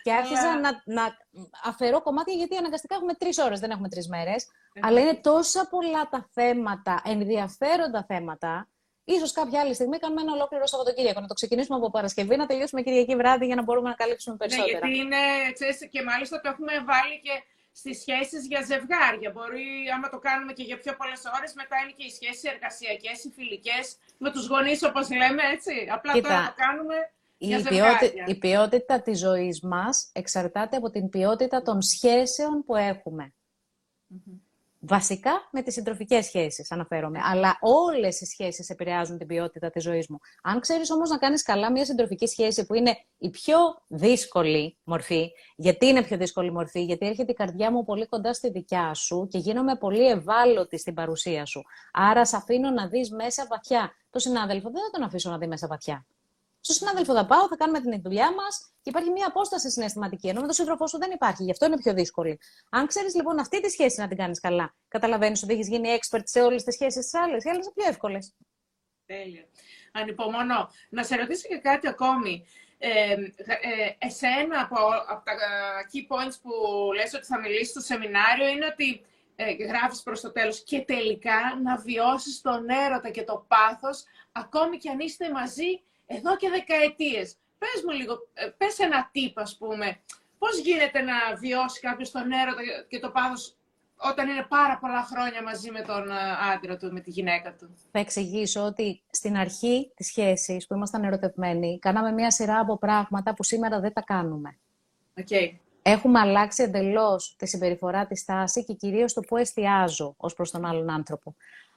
Και άρχισα να, να αφαιρώ κομμάτια γιατί αναγκαστικά έχουμε τρεις ώρες, δεν έχουμε τρεις μέρες. Αλλά είναι τόσα πολλά τα θέματα, ενδιαφέροντα θέματα. Ίσως κάποια άλλη στιγμή κάνουμε ένα ολόκληρο Σαββατοκύριακο. Να το ξεκινήσουμε από Παρασκευή, να τελειώσουμε Κυριακή βράδυ για να μπορούμε να καλύψουμε ναι, περισσότερα. Ναι, γιατί είναι, ξέρεις, και μάλιστα το έχουμε βάλει και στις σχέσεις για ζευγάρια. Μπορεί, άμα το κάνουμε και για πιο πολλές ώρες, μετά είναι και οι σχέσεις εργασιακές, οι φιλικές, με τους γονείς όπως λέμε, έτσι. Απλά Κοίτα, τώρα το κάνουμε για η, ποιότητα, η ποιότητα της ζωής μας εξαρτάται από την ποιότητα των σχέσεων που έχουμε. Βασικά με τις συντροφικές σχέσεις αναφέρομαι. Αλλά όλες οι σχέσεις επηρεάζουν την ποιότητα της ζωής μου. Αν ξέρεις όμως να κάνεις καλά μια συντροφική σχέση που είναι η πιο δύσκολη μορφή, γιατί είναι πιο δύσκολη μορφή, γιατί έρχεται η καρδιά μου πολύ κοντά στη δικιά σου και γίνομαι πολύ ευάλωτη στην παρουσία σου. Άρα σε αφήνω να δεις μέσα βαθιά. Το συνάδελφο δεν θα τον αφήσω να δει μέσα βαθιά. Στο συνάδελφο θα πάω, θα κάνουμε την δουλειά μας και υπάρχει μια απόσταση συναισθηματική. Ενώ με τον σύντροφό σου δεν υπάρχει. Γι' αυτό είναι πιο δύσκολη. Αν ξέρεις λοιπόν αυτή τη σχέση να την κάνεις καλά, καταλαβαίνεις ότι έχεις γίνει expert σε όλες τις σχέσεις της άλλη. Οι άλλες είναι πιο εύκολες. Τέλεια. Ανυπομονώ. Να σε ρωτήσω και κάτι ακόμη. Ε, ε, εσένα από, από τα key points που λες ότι θα μιλήσεις στο σεμινάριο είναι ότι ε, γράφεις προς το τέλος και τελικά να βιώσεις τον έρωτα και το πάθος ακόμη και αν είστε μαζί εδώ και δεκαετίες. Πες μου λίγο, ε, πες ένα τύπο, ας πούμε, πώς γίνεται να βιώσει κάποιος τον έρωτα και το πάθος όταν είναι πάρα πολλά χρόνια μαζί με τον ε, άντρα του, με τη γυναίκα του; Θα εξηγήσω ότι στην αρχή της σχέσης που ήμασταν ερωτευμένοι, κάναμε μια σειρά από πράγματα που σήμερα δεν τα κάνουμε. Okay. Έχουμε αλλάξει εντελώς τη συμπεριφορά, τη στάση και κυρίως το πού εστιάζω ως προς τον άλλον άνθρωπο.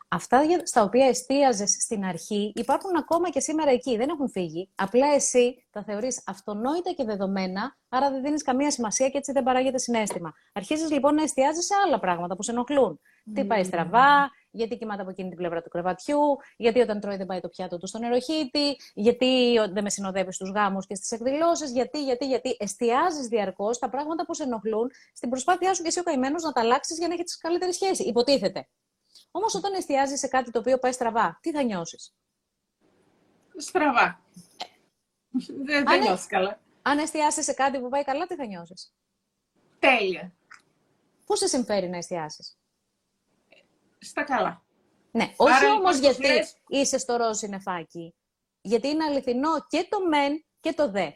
Αυτά στα οποία εστίαζες στην αρχή υπάρχουν ακόμα και σήμερα εκεί, δεν έχουν φύγει. Απλά εσύ τα θεωρείς αυτονόητα και δεδομένα, άρα δεν δίνεις καμία σημασία και έτσι δεν παράγεται συνέστημα. Αρχίζεις λοιπόν να εστιάζει σε άλλα πράγματα που σε ενοχλούν. Τι πάει στραβά, γιατί κοιμάται από εκείνη την πλευρά του κρεβατιού, γιατί όταν τρώει δεν πάει το πιάτο του στον νεροχύτη, γιατί δεν με συνοδεύει στους γάμους και στις εκδηλώσεις, γιατί, γιατί, γιατί. Εστιάζεις διαρκώς τα πράγματα που σε ενοχλούν στην προσπάθειά σου και εσύ ο καημένος να τα αλλάξεις για να έχεις καλύτερη σχέση. Υποτίθεται. Όμως, όταν εστιάζεις σε κάτι το οποίο πάει στραβά, τι θα νιώσεις; Στραβά. Δεν θα νιώσει καλά. Αν εστιάσεις σε κάτι που πάει καλά, τι θα νιώσεις; Τέλεια. Πώς σε συμφέρει να εστιάσεις; Στα καλά. Ναι, όχι όμως γιατί είσαι στο ροζ συννεφάκι. Γιατί είναι αληθινό και το μεν και το δε.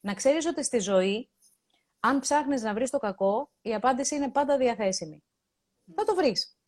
Να ξέρεις ότι στη ζωή, αν ψάχνεις να βρεις το κακό, η απάντηση είναι πάντα διαθέσιμη. Θα το βρεις.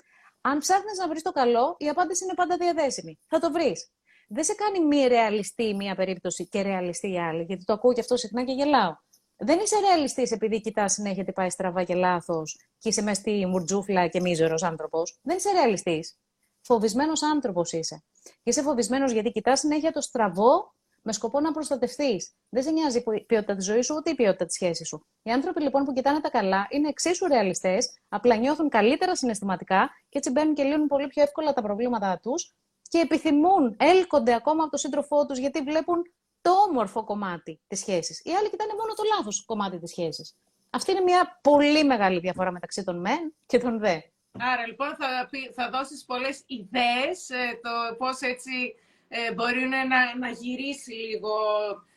Αν ψάχνεις να βρεις το καλό, η απάντηση είναι πάντα διαδέσιμη. Θα το βρεις. Δεν σε κάνει μη ρεαλιστή μία περίπτωση και ρεαλιστή η άλλη, γιατί το ακούω και αυτό συχνά και γελάω. Δεν είσαι ρεαλιστής επειδή κοιτάς συνέχεια τι πάει στραβά και λάθος και είσαι μέσα στη μουρτζούφλα και μίζερο άνθρωπος. Δεν είσαι ρεαλιστής. Φοβισμένος άνθρωπος είσαι. Και είσαι φοβισμένος γιατί κοιτάς συνέχεια το στραβό με σκοπό να προστατευτείς. Δεν σε νοιάζει η ποιότητα της ζωής σου, ούτε η ποιότητα της σχέσης σου. Οι άνθρωποι λοιπόν που κοιτάνε τα καλά είναι εξίσου ρεαλιστές, απλά νιώθουν καλύτερα συναισθηματικά και έτσι μπαίνουν και λύνουν πολύ πιο εύκολα τα προβλήματά τους και επιθυμούν, έλκονται ακόμα από τον σύντροφό τους γιατί βλέπουν το όμορφο κομμάτι της σχέσης. Οι άλλοι κοιτάνε μόνο το λάθος κομμάτι της σχέσης. Αυτή είναι μια πολύ μεγάλη διαφορά μεταξύ των μεν και των δε. Άρα λοιπόν θα, θα δώσεις πολλές ιδέες ε, το πώς έτσι ε, μπορεί να, να γυρίσει λίγο.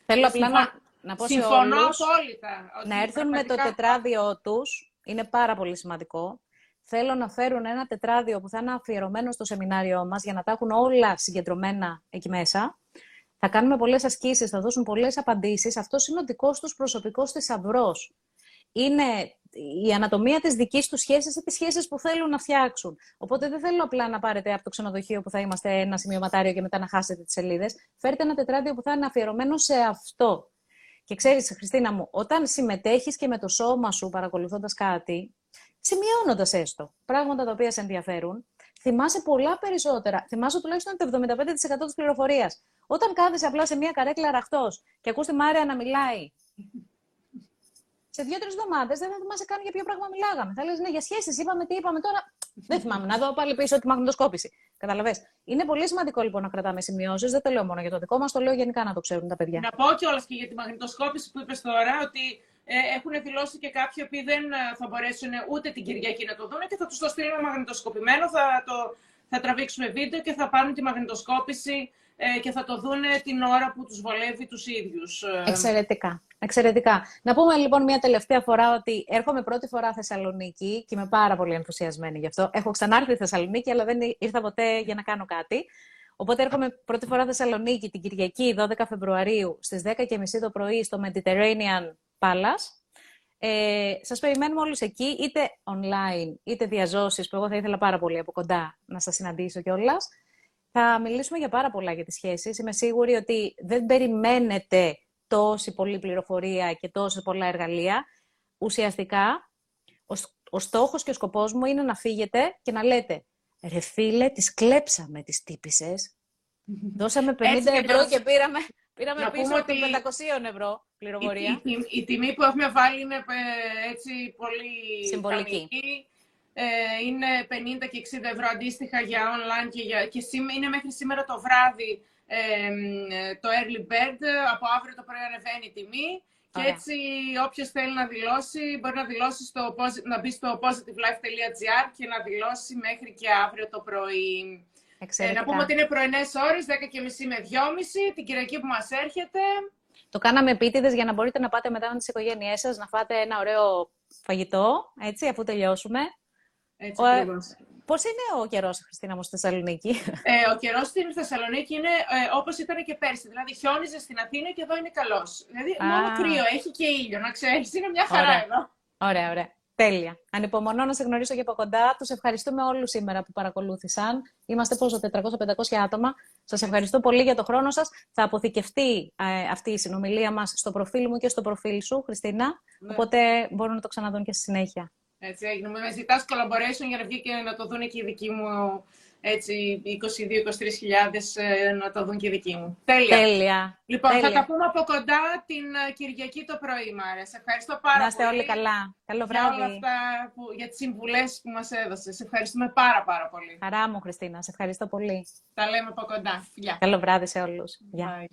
Θέλω απλά να, να πω Συμφωνώ όλους, απόλυτα. Να έρθουν με το τετράδιό τους, είναι πάρα πολύ σημαντικό. Θέλω να φέρουν ένα τετράδιο που θα είναι αφιερωμένο στο σεμινάριό μας για να τα έχουν όλα συγκεντρωμένα εκεί μέσα. Θα κάνουμε πολλές ασκήσεις, θα δώσουν πολλές απαντήσεις. Αυτό είναι ο δικός τους προσωπικός θησαυρός. Είναι η ανατομία της δικής τους σχέσης ή τις σχέσεις που θέλουν να φτιάξουν. Οπότε δεν θέλω απλά να πάρετε από το ξενοδοχείο που θα είμαστε ένα σημειωματάριο και μετά να χάσετε τις σελίδες. Φέρτε ένα τετράδιο που θα είναι αφιερωμένο σε αυτό. Και ξέρεις, Χριστίνα μου, όταν συμμετέχεις και με το σώμα σου παρακολουθώντας κάτι, σημειώνοντας έστω πράγματα τα οποία σε ενδιαφέρουν, θυμάσαι πολλά περισσότερα. Θυμάσαι τουλάχιστον το 75% της πληροφορίας. Όταν κάθεσαι απλά σε μια καρέκλα ραχτός και ακούς τη Μάρια να μιλάει σε δύο-τρεις εβδομάδες δεν θα θυμάσαι καν για ποιο πράγμα μιλάγαμε. Θα λες, ναι, για σχέσεις, είπαμε τι είπαμε τώρα. δεν θυμάμαι. Να δω πάλι πίσω τη μαγνητοσκόπηση. Καταλαβέ. Είναι πολύ σημαντικό λοιπόν να κρατάμε σημειώσεις. Δεν το λέω μόνο για το δικό μας, το λέω γενικά να το ξέρουν τα παιδιά. Να πω κιόλας και για τη μαγνητοσκόπηση που είπες τώρα, ότι ε, έχουν δηλώσει και κάποιοι που δεν ε, θα μπορέσουν ούτε την Κυριακή να το δουν και θα τους το στείλουμε μαγνητοσκοπημένο. Θα, το, θα τραβήξουμε βίντεο και θα πάρουν τη μαγνητοσκόπηση ε, και θα το δουν την ώρα που τους βολεύει τους ίδιους. Ε. Εξαιρετικά. Εξαιρετικά. Να πούμε λοιπόν μια τελευταία φορά ότι έρχομαι πρώτη φορά Θεσσαλονίκη και είμαι πάρα πολύ ενθουσιασμένη γι' αυτό. Έχω ξανάρθει Θεσσαλονίκη, αλλά δεν ήρθα ποτέ για να κάνω κάτι. Οπότε έρχομαι πρώτη φορά Θεσσαλονίκη την Κυριακή 12 Φεβρουαρίου στις 10.30 το πρωί στο Mediterranean Palace. Ε, σας περιμένουμε όλους εκεί, είτε online, είτε διαζώσεις, που εγώ θα ήθελα πάρα πολύ από κοντά να σας συναντήσω κιόλας. Θα μιλήσουμε για πάρα πολλά για τις σχέσεις. Είμαι σίγουρη ότι δεν περιμένετε τόση πολλή πληροφορία και τόση πολλά εργαλεία. Ουσιαστικά, ο ο στόχος και ο σκοπός μου είναι να φύγετε και να λέτε «Ρε φίλε, τις κλέψαμε τις τύπησες. Δώσαμε 50 ευρώ και πήραμε, πήραμε πίσω από ότι... 500 ευρώ πληροφορία». Η, η, η, τιμή που έχουμε βάλει είναι ε, έτσι πολύ Συμβολική. Ε, είναι 50 και 60 ευρώ αντίστοιχα για online και, για, και είναι μέχρι σήμερα το βράδυ ε, το early bird. Από αύριο το πρωί ανεβαίνει η τιμή. Και έτσι όποιος θέλει να δηλώσει, μπορεί να, δηλώσει στο, να μπει στο positivelife.gr και να δηλώσει μέχρι και αύριο το πρωί. Ε, να πούμε ότι είναι πρωινές ώρες, 10.30 με 2.30, την Κυριακή που μας έρχεται. Το κάναμε επίτηδες για να μπορείτε να πάτε μετά με τις οικογένειές σας, να φάτε ένα ωραίο φαγητό, έτσι, αφού τελειώσουμε. Έτσι, Ο, Πώς είναι ο καιρός, Χριστίνα, μου στη Θεσσαλονίκη; Ε, ο καιρός στην Θεσσαλονίκη είναι ε, όπως ήταν και πέρσι. Δηλαδή, χιόνιζες στην Αθήνα και εδώ είναι καλός. Δηλαδή, Α. μόνο κρύο, έχει και ήλιο, να ξέρεις. Είναι μια χαρά ωραία. εδώ. Ωραία, ωραία. Τέλεια. Ανυπομονώ να σε γνωρίσω και από κοντά. Τους ευχαριστούμε όλους σήμερα που παρακολούθησαν. Είμαστε πόσο, 400-500 άτομα. Σας ευχαριστώ πολύ για το χρόνο σας. Θα αποθηκευτεί ε, αυτή η συνομιλία μας στο προφίλ μου και στο προφίλ σου, Χριστίνα. Ναι. Οπότε μπορούν να το ξαναδούν και στη συνέχεια. Έτσι έγινε. Με ζητάς collaboration για να βγει και να το δουν και οι δικοί μου έτσι 22-23 ε, να το δουν και οι δικοί μου. Τέλεια. Τέλεια. Λοιπόν, Τέλεια. θα τα πούμε από κοντά την ε, Κυριακή το πρωί, Μάρια. Σε ευχαριστώ πάρα να είστε πολύ. όλοι καλά. Καλό βράδυ. Για όλα αυτά, που, για τις συμβουλές που μας έδωσες. Σε ευχαριστούμε πάρα πάρα πολύ. Χαρά μου, Χριστίνα. Σε ευχαριστώ πολύ. Τα λέμε από κοντά. Γεια. Καλό βράδυ σε όλους. Γεια.